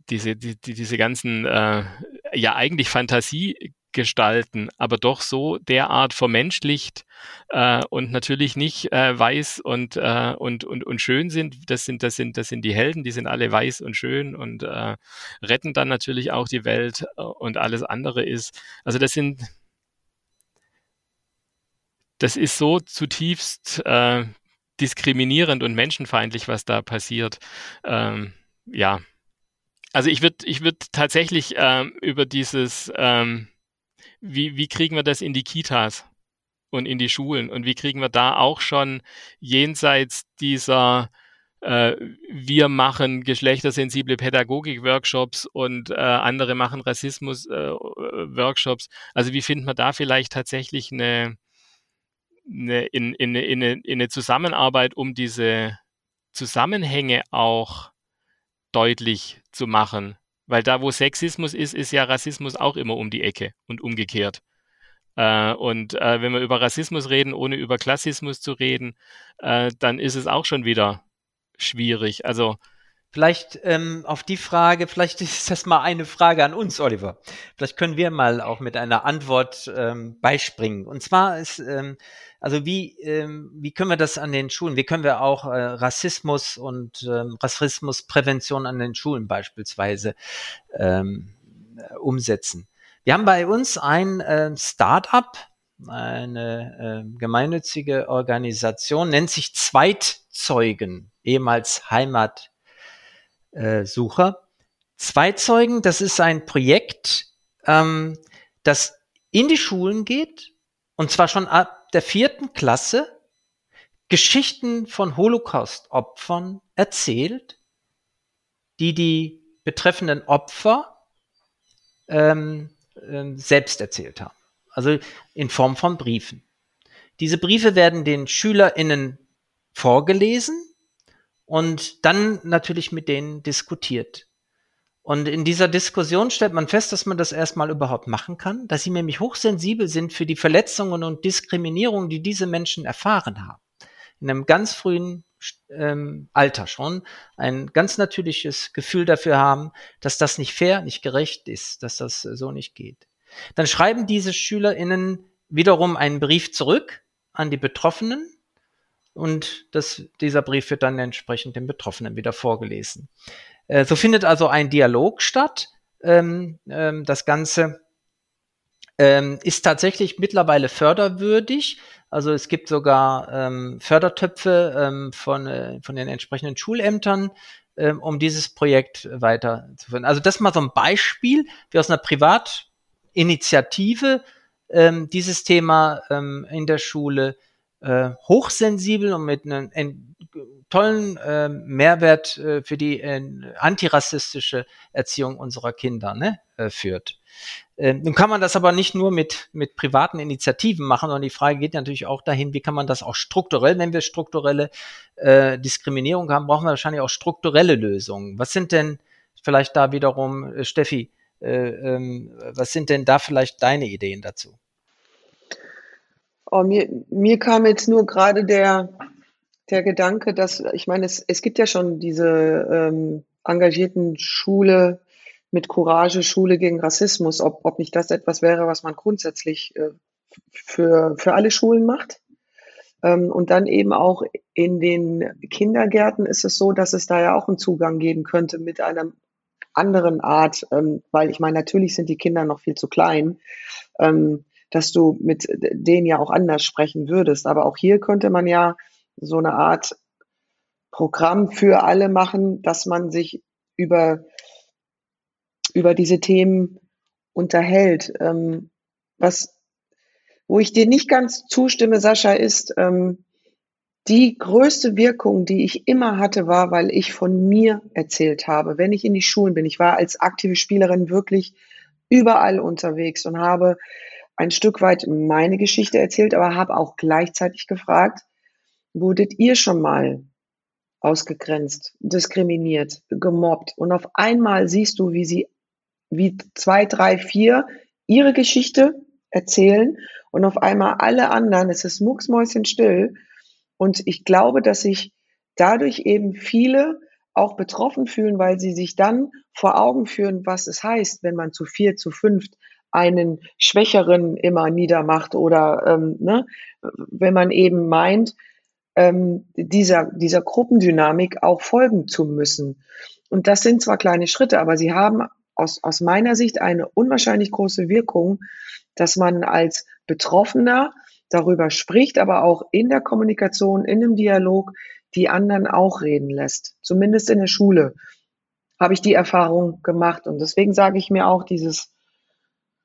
diese, die, diese ganzen, äh, ja eigentlich Fantasie gestalten, aber doch so derart vermenschlicht äh, und natürlich nicht äh, weiß und, äh, und, und, und schön sind. Das sind, das sind, das sind die Helden, die sind alle weiß und schön und äh, retten dann natürlich auch die Welt äh, und alles andere ist. Also das sind das ist so zutiefst äh, diskriminierend und menschenfeindlich, was da passiert. Ähm, ja, also ich würde ich würd tatsächlich ähm, über dieses, ähm, wie, wie kriegen wir das in die Kitas und in die Schulen und wie kriegen wir da auch schon jenseits dieser äh, wir machen geschlechtersensible Pädagogik-Workshops und äh, andere machen Rassismus-Workshops. Äh, also wie finden wir da vielleicht tatsächlich eine, eine, in, in, in, in eine Zusammenarbeit, um diese Zusammenhänge auch deutlich zu machen? Weil da, wo Sexismus ist, ist ja Rassismus auch immer um die Ecke und umgekehrt. Äh, und äh, wenn wir über Rassismus reden, ohne über Klassismus zu reden, äh, dann ist es auch schon wieder schwierig. Also Vielleicht ähm, auf die Frage, vielleicht ist das mal eine Frage an uns, Oliver. Vielleicht können wir mal auch mit einer Antwort ähm, beispringen. Und zwar ist, ähm, also wie, ähm, wie können wir das an den Schulen, wie können wir auch äh, Rassismus und ähm, Rassismusprävention an den Schulen beispielsweise ähm, umsetzen? Wir haben bei uns ein äh, Start-up, eine äh, gemeinnützige Organisation, nennt sich Zweitzeugen, ehemals Heimatsucher. Äh, Zweitzeugen, das ist ein Projekt, ähm, das in die Schulen geht, und zwar schon ab der vierten Klasse, Geschichten von Holocaust-Opfern erzählt, die die betreffenden Opfer ähm, äh, selbst erzählt haben also in Form von Briefen. Diese Briefe werden den SchülerInnen vorgelesen und dann natürlich mit denen diskutiert. Und in dieser Diskussion stellt man fest, dass man das erstmal überhaupt machen kann, dass sie nämlich hochsensibel sind für die Verletzungen und Diskriminierungen, die diese Menschen erfahren haben. In einem ganz frühen ähm, Alter schon ein ganz natürliches Gefühl dafür haben, dass das nicht fair, nicht gerecht ist, dass das so nicht geht. Dann schreiben diese SchülerInnen wiederum einen Brief zurück an die Betroffenen und das, dieser Brief wird dann entsprechend den Betroffenen wieder vorgelesen. Äh, so findet also ein Dialog statt. Ähm, ähm, das Ganze ähm, ist tatsächlich mittlerweile förderwürdig. Also es gibt sogar ähm, Fördertöpfe ähm, von, äh, von den entsprechenden Schulämtern, ähm, um dieses Projekt weiterzuführen. Also das mal so ein Beispiel, wie aus einer Privat Initiative, ähm, dieses Thema in der Schule äh, hochsensibel und mit einem ein, tollen äh, Mehrwert äh, für die äh, antirassistische Erziehung unserer Kinder ne, äh, führt. Äh, nun kann man das aber nicht nur mit, mit privaten Initiativen machen, sondern die Frage geht natürlich auch dahin, wie kann man das auch strukturell, wenn wir strukturelle äh, Diskriminierung haben, brauchen wir wahrscheinlich auch strukturelle Lösungen. Was sind denn vielleicht da wiederum, äh, Steffi, äh, ähm, was sind denn da vielleicht deine Ideen dazu? Oh, mir, mir kam jetzt nur gerade der, der Gedanke, dass, ich meine, es, es gibt ja schon diese ähm, engagierten Schule mit Courage, Schule gegen Rassismus, ob, ob nicht das etwas wäre, was man grundsätzlich äh, für, für alle Schulen macht. Ähm, und dann eben auch in den Kindergärten ist es so, dass es da ja auch einen Zugang geben könnte mit einem anderen Art, ähm, weil ich meine, natürlich sind die Kinder noch viel zu klein, ähm, dass du mit denen ja auch anders sprechen würdest. Aber auch hier könnte man ja so eine Art Programm für alle machen, dass man sich über, über diese Themen unterhält. Ähm, was, wo ich dir nicht ganz zustimme, Sascha, ist, ähm, die größte Wirkung, die ich immer hatte, war, weil ich von mir erzählt habe. Wenn ich in die Schulen bin, ich war als aktive Spielerin wirklich überall unterwegs und habe ein Stück weit meine Geschichte erzählt, aber habe auch gleichzeitig gefragt, wurdet ihr schon mal ausgegrenzt, diskriminiert, gemobbt? Und auf einmal siehst du, wie sie, wie zwei, drei, vier ihre Geschichte erzählen und auf einmal alle anderen, es ist mucksmäuschenstill, und ich glaube, dass sich dadurch eben viele auch betroffen fühlen, weil sie sich dann vor Augen führen, was es heißt, wenn man zu vier, zu fünft einen Schwächeren immer niedermacht oder ähm, ne, wenn man eben meint, ähm, dieser, dieser Gruppendynamik auch folgen zu müssen. Und das sind zwar kleine Schritte, aber sie haben aus, aus meiner Sicht eine unwahrscheinlich große Wirkung, dass man als Betroffener darüber spricht, aber auch in der Kommunikation, in dem Dialog die anderen auch reden lässt. Zumindest in der Schule habe ich die Erfahrung gemacht. Und deswegen sage ich mir auch dieses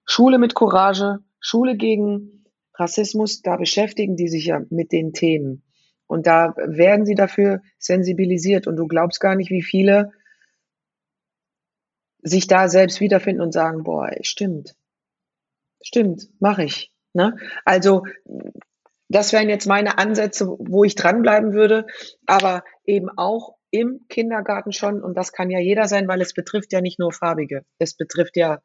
Schule mit Courage, Schule gegen Rassismus, da beschäftigen die sich ja mit den Themen. Und da werden sie dafür sensibilisiert. Und du glaubst gar nicht, wie viele sich da selbst wiederfinden und sagen, boah, stimmt. Stimmt, mache ich. Ne? Also das wären jetzt meine Ansätze, wo ich dranbleiben würde, aber eben auch im Kindergarten schon. Und das kann ja jeder sein, weil es betrifft ja nicht nur Farbige. Es betrifft ja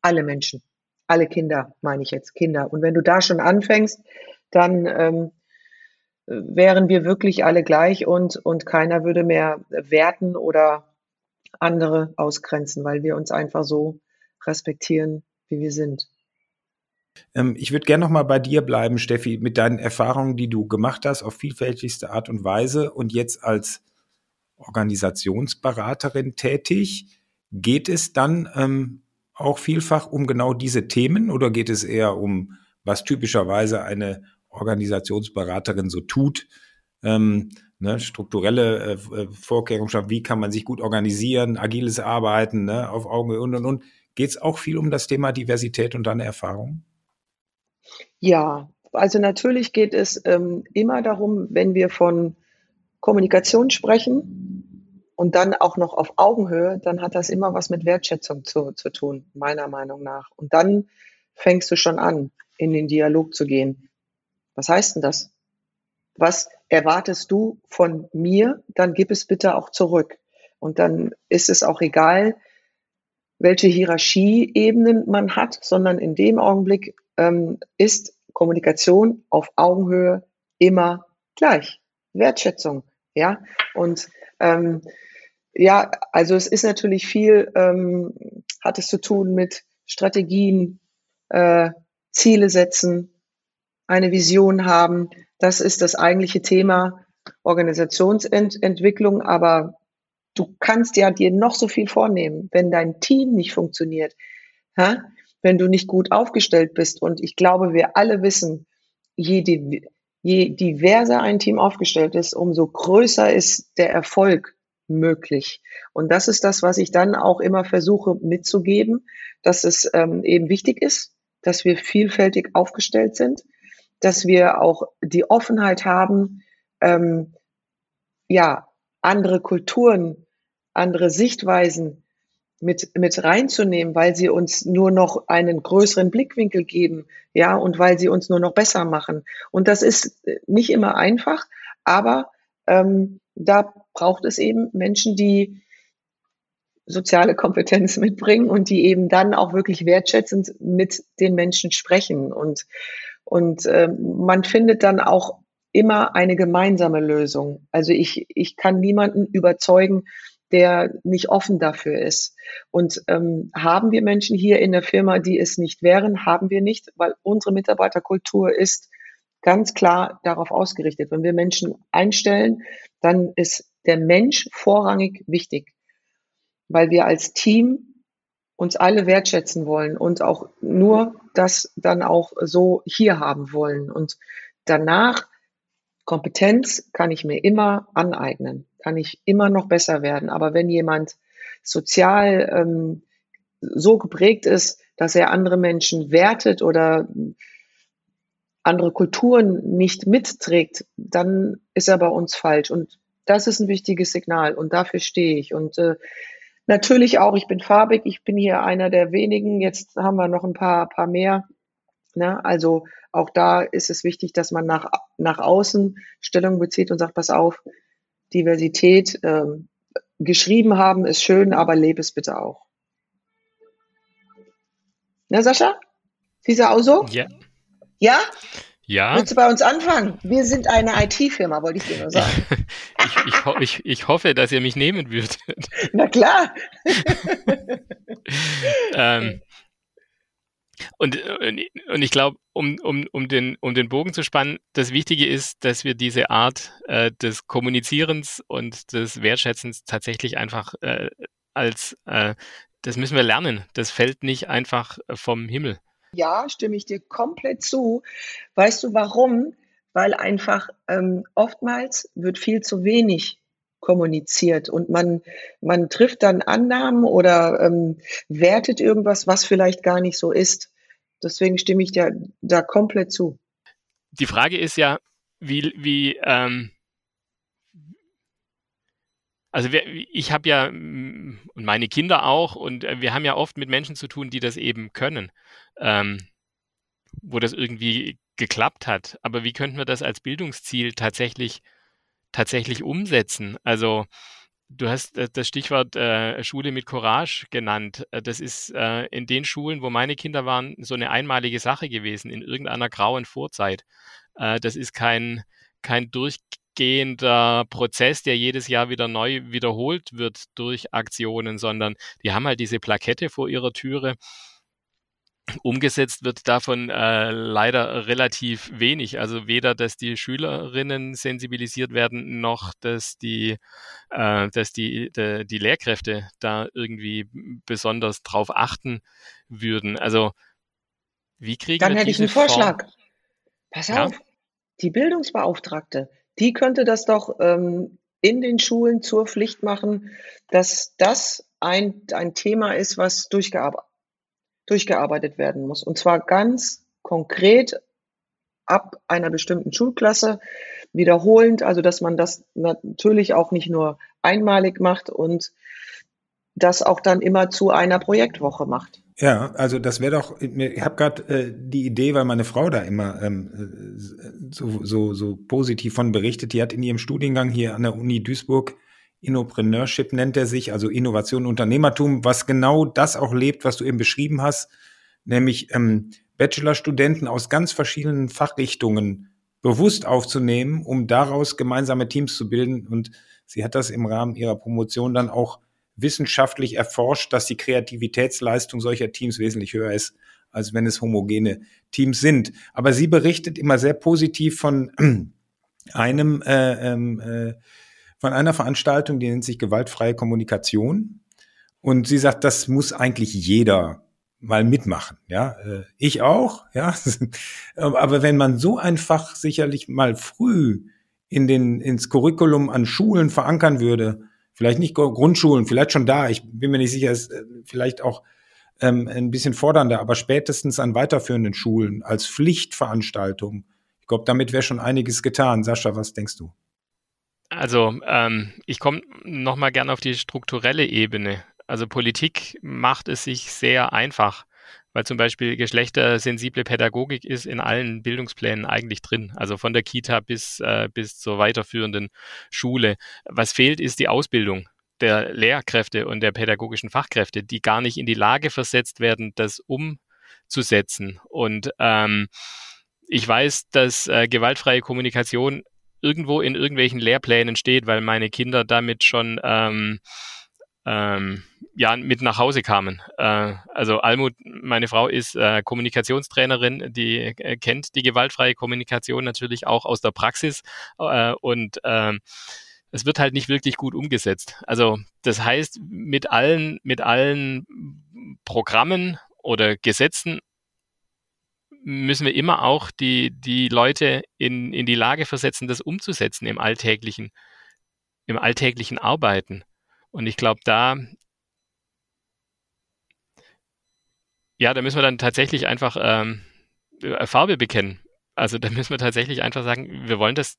alle Menschen. Alle Kinder, meine ich jetzt, Kinder. Und wenn du da schon anfängst, dann ähm, wären wir wirklich alle gleich und, und keiner würde mehr werten oder andere ausgrenzen, weil wir uns einfach so respektieren, wie wir sind. Ähm, ich würde gerne noch mal bei dir bleiben, Steffi, mit deinen Erfahrungen, die du gemacht hast, auf vielfältigste Art und Weise und jetzt als Organisationsberaterin tätig. Geht es dann ähm, auch vielfach um genau diese Themen oder geht es eher um, was typischerweise eine Organisationsberaterin so tut? Ähm, ne, strukturelle äh, äh Vorkehrungen schaffen, wie kann man sich gut organisieren, agiles Arbeiten, ne, auf Augenhöhe und und und. Geht es auch viel um das Thema Diversität und deine Erfahrungen? Ja, also natürlich geht es ähm, immer darum, wenn wir von Kommunikation sprechen und dann auch noch auf Augenhöhe, dann hat das immer was mit Wertschätzung zu, zu tun, meiner Meinung nach. Und dann fängst du schon an, in den Dialog zu gehen. Was heißt denn das? Was erwartest du von mir? Dann gib es bitte auch zurück. Und dann ist es auch egal, welche Hierarchieebenen man hat, sondern in dem Augenblick ähm, ist Kommunikation auf Augenhöhe immer gleich. Wertschätzung, ja. Und ähm, ja, also es ist natürlich viel, ähm, hat es zu tun mit Strategien, äh, Ziele setzen, eine Vision haben. Das ist das eigentliche Thema Organisationsentwicklung. Aber du kannst ja dir noch so viel vornehmen, wenn dein Team nicht funktioniert. Ja? wenn du nicht gut aufgestellt bist. Und ich glaube, wir alle wissen, je, je diverser ein Team aufgestellt ist, umso größer ist der Erfolg möglich. Und das ist das, was ich dann auch immer versuche mitzugeben, dass es ähm, eben wichtig ist, dass wir vielfältig aufgestellt sind, dass wir auch die Offenheit haben, ähm, ja, andere Kulturen, andere Sichtweisen mit, mit reinzunehmen, weil sie uns nur noch einen größeren Blickwinkel geben, ja, und weil sie uns nur noch besser machen. Und das ist nicht immer einfach, aber ähm, da braucht es eben Menschen, die soziale Kompetenz mitbringen und die eben dann auch wirklich wertschätzend mit den Menschen sprechen. Und, und äh, man findet dann auch immer eine gemeinsame Lösung. Also ich, ich kann niemanden überzeugen, der nicht offen dafür ist. Und ähm, haben wir Menschen hier in der Firma, die es nicht wären, haben wir nicht, weil unsere Mitarbeiterkultur ist ganz klar darauf ausgerichtet. Wenn wir Menschen einstellen, dann ist der Mensch vorrangig wichtig, weil wir als Team uns alle wertschätzen wollen und auch nur das dann auch so hier haben wollen. Und danach Kompetenz kann ich mir immer aneignen kann ich immer noch besser werden. Aber wenn jemand sozial ähm, so geprägt ist, dass er andere Menschen wertet oder andere Kulturen nicht mitträgt, dann ist er bei uns falsch. Und das ist ein wichtiges Signal und dafür stehe ich. Und äh, natürlich auch, ich bin farbig, ich bin hier einer der wenigen, jetzt haben wir noch ein paar, paar mehr. Ne? Also auch da ist es wichtig, dass man nach, nach außen Stellung bezieht und sagt, pass auf, Diversität ähm, geschrieben haben, ist schön, aber lebe es bitte auch. Na, Sascha? Siehst du auch so? Ja. Ja? Ja. Willst du bei uns anfangen? Wir sind eine IT-Firma, wollte ich dir nur sagen. ich, ich, ho ich, ich, hoffe, dass ihr mich nehmen würdet. Na klar. ähm, und, und ich glaube, um, um, um, den, um den Bogen zu spannen, das Wichtige ist, dass wir diese Art äh, des Kommunizierens und des Wertschätzens tatsächlich einfach äh, als, äh, das müssen wir lernen. Das fällt nicht einfach vom Himmel. Ja, stimme ich dir komplett zu. Weißt du warum? Weil einfach ähm, oftmals wird viel zu wenig kommuniziert und man, man trifft dann Annahmen oder ähm, wertet irgendwas, was vielleicht gar nicht so ist. Deswegen stimme ich dir da komplett zu. Die Frage ist ja, wie, wie ähm, also wir, ich habe ja und meine Kinder auch und äh, wir haben ja oft mit Menschen zu tun, die das eben können, ähm, wo das irgendwie geklappt hat. Aber wie könnten wir das als Bildungsziel tatsächlich tatsächlich umsetzen? Also Du hast äh, das Stichwort äh, Schule mit Courage genannt. Äh, das ist äh, in den Schulen, wo meine Kinder waren, so eine einmalige Sache gewesen, in irgendeiner grauen Vorzeit. Äh, das ist kein, kein durchgehender Prozess, der jedes Jahr wieder neu wiederholt wird durch Aktionen, sondern die haben halt diese Plakette vor ihrer Türe Umgesetzt wird davon äh, leider relativ wenig. Also weder, dass die Schülerinnen sensibilisiert werden, noch dass die, äh, dass die, de, die Lehrkräfte da irgendwie besonders drauf achten würden. Also wie kriegen Dann wir hätte ich einen Vorschlag. Form? Pass auf, ja? die Bildungsbeauftragte, die könnte das doch ähm, in den Schulen zur Pflicht machen, dass das ein, ein Thema ist, was durchgearbeitet durchgearbeitet werden muss. Und zwar ganz konkret ab einer bestimmten Schulklasse wiederholend, also dass man das natürlich auch nicht nur einmalig macht und das auch dann immer zu einer Projektwoche macht. Ja, also das wäre doch, ich habe gerade äh, die Idee, weil meine Frau da immer ähm, so, so, so positiv von berichtet, die hat in ihrem Studiengang hier an der Uni Duisburg Innopreneurship nennt er sich, also Innovation, Unternehmertum, was genau das auch lebt, was du eben beschrieben hast, nämlich ähm, Bachelorstudenten aus ganz verschiedenen Fachrichtungen bewusst aufzunehmen, um daraus gemeinsame Teams zu bilden. Und sie hat das im Rahmen ihrer Promotion dann auch wissenschaftlich erforscht, dass die Kreativitätsleistung solcher Teams wesentlich höher ist, als wenn es homogene Teams sind. Aber sie berichtet immer sehr positiv von einem äh, ähm, äh, von einer Veranstaltung, die nennt sich gewaltfreie Kommunikation. Und sie sagt, das muss eigentlich jeder mal mitmachen. Ja, äh, ich auch. Ja, aber wenn man so einfach sicherlich mal früh in den ins Curriculum an Schulen verankern würde, vielleicht nicht Grundschulen, vielleicht schon da. Ich bin mir nicht sicher, ist äh, vielleicht auch ähm, ein bisschen fordernder, aber spätestens an weiterführenden Schulen als Pflichtveranstaltung. Ich glaube, damit wäre schon einiges getan. Sascha, was denkst du? Also ähm, ich komme nochmal gerne auf die strukturelle Ebene. Also Politik macht es sich sehr einfach, weil zum Beispiel geschlechtersensible Pädagogik ist in allen Bildungsplänen eigentlich drin, also von der Kita bis, äh, bis zur weiterführenden Schule. Was fehlt, ist die Ausbildung der Lehrkräfte und der pädagogischen Fachkräfte, die gar nicht in die Lage versetzt werden, das umzusetzen. Und ähm, ich weiß, dass äh, gewaltfreie Kommunikation irgendwo in irgendwelchen Lehrplänen steht, weil meine Kinder damit schon ähm, ähm, ja mit nach Hause kamen. Äh, also Almut, meine Frau ist äh, Kommunikationstrainerin, die äh, kennt die gewaltfreie Kommunikation natürlich auch aus der Praxis äh, und äh, es wird halt nicht wirklich gut umgesetzt. Also das heißt, mit allen, mit allen Programmen oder Gesetzen müssen wir immer auch die, die Leute in, in die Lage versetzen, das umzusetzen im alltäglichen, im alltäglichen Arbeiten. Und ich glaube, da, ja, da müssen wir dann tatsächlich einfach ähm, Farbe bekennen. Also da müssen wir tatsächlich einfach sagen, wir wollen das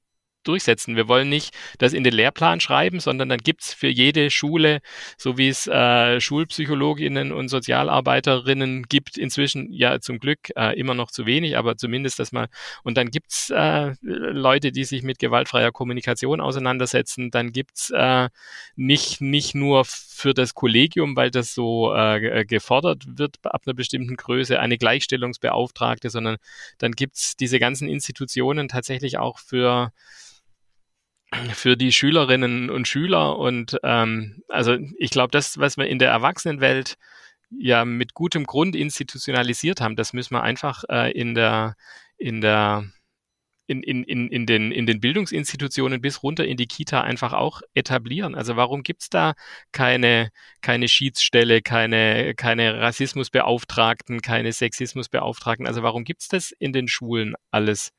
durchsetzen. Wir wollen nicht das in den Lehrplan schreiben, sondern dann gibt's für jede Schule, so wie es äh, Schulpsychologinnen und Sozialarbeiterinnen gibt, inzwischen ja zum Glück äh, immer noch zu wenig, aber zumindest das mal. Und dann gibt's äh, Leute, die sich mit gewaltfreier Kommunikation auseinandersetzen. Dann gibt's äh, nicht, nicht nur für das Kollegium, weil das so äh, gefordert wird ab einer bestimmten Größe, eine Gleichstellungsbeauftragte, sondern dann gibt's diese ganzen Institutionen tatsächlich auch für für die Schülerinnen und Schüler. Und ähm, also ich glaube, das, was wir in der Erwachsenenwelt ja mit gutem Grund institutionalisiert haben, das müssen wir einfach äh, in der in der in, in, in, den, in den Bildungsinstitutionen bis runter in die Kita einfach auch etablieren. Also warum gibt's da keine, keine Schiedsstelle, keine, keine Rassismusbeauftragten, keine Sexismusbeauftragten? Also warum gibt's das in den Schulen alles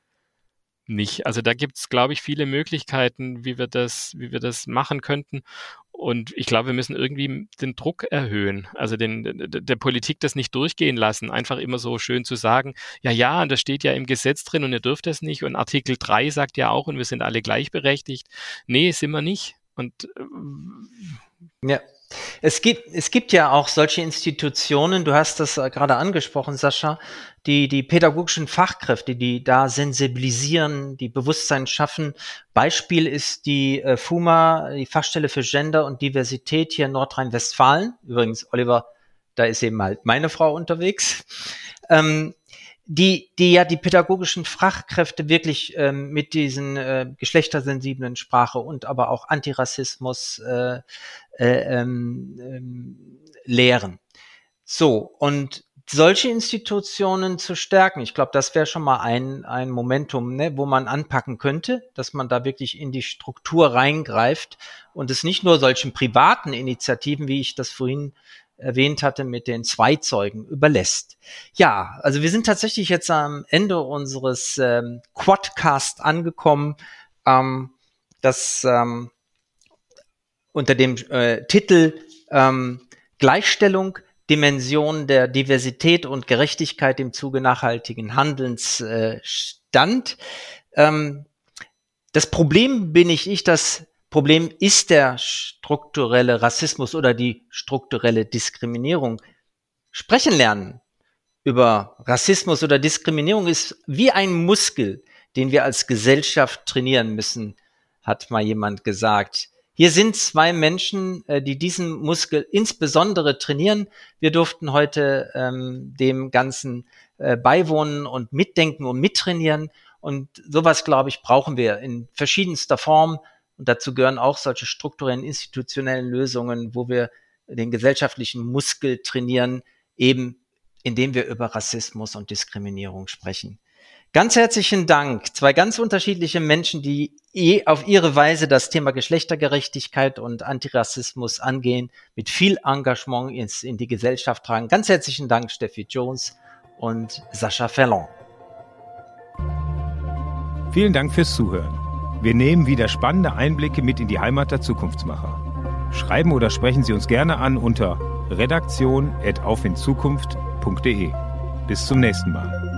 nicht? Also da gibt's, glaube ich, viele Möglichkeiten, wie wir das, wie wir das machen könnten. Und ich glaube, wir müssen irgendwie den Druck erhöhen, also den, der Politik das nicht durchgehen lassen, einfach immer so schön zu sagen, ja, ja, und das steht ja im Gesetz drin und ihr dürft das nicht und Artikel 3 sagt ja auch und wir sind alle gleichberechtigt. Nee, sind wir nicht. Und äh, ja. Es gibt, es gibt ja auch solche Institutionen, du hast das äh, gerade angesprochen, Sascha, die, die pädagogischen Fachkräfte, die da sensibilisieren, die Bewusstsein schaffen. Beispiel ist die äh, FUMA, die Fachstelle für Gender und Diversität hier in Nordrhein-Westfalen. Übrigens, Oliver, da ist eben halt meine Frau unterwegs. Ähm, die, die ja die pädagogischen Fachkräfte wirklich ähm, mit diesen äh, geschlechtersensiblen Sprache und aber auch Antirassismus äh, äh, ähm, ähm, lehren. So, und solche Institutionen zu stärken, ich glaube, das wäre schon mal ein, ein Momentum, ne, wo man anpacken könnte, dass man da wirklich in die Struktur reingreift und es nicht nur solchen privaten Initiativen, wie ich das vorhin erwähnt hatte, mit den Zweizeugen überlässt. Ja, also wir sind tatsächlich jetzt am Ende unseres ähm, Quadcast angekommen. Ähm, das ähm, unter dem äh, Titel ähm, Gleichstellung, Dimension der Diversität und Gerechtigkeit im Zuge nachhaltigen Handelns äh, stand. Ähm, das Problem bin ich, ich, das Problem ist der strukturelle Rassismus oder die strukturelle Diskriminierung. Sprechen lernen über Rassismus oder Diskriminierung ist wie ein Muskel, den wir als Gesellschaft trainieren müssen, hat mal jemand gesagt. Hier sind zwei Menschen, äh, die diesen Muskel insbesondere trainieren. Wir durften heute ähm, dem Ganzen äh, beiwohnen und mitdenken und mittrainieren. Und sowas, glaube ich, brauchen wir in verschiedenster Form. Und dazu gehören auch solche strukturellen, institutionellen Lösungen, wo wir den gesellschaftlichen Muskel trainieren, eben indem wir über Rassismus und Diskriminierung sprechen. Ganz herzlichen Dank. Zwei ganz unterschiedliche Menschen, die eh auf ihre Weise das Thema Geschlechtergerechtigkeit und Antirassismus angehen, mit viel Engagement ins, in die Gesellschaft tragen. Ganz herzlichen Dank, Steffi Jones und Sascha Ferlon. Vielen Dank fürs Zuhören. Wir nehmen wieder spannende Einblicke mit in die Heimat der Zukunftsmacher. Schreiben oder sprechen Sie uns gerne an unter redaktion.aufinzukunft.de. Bis zum nächsten Mal.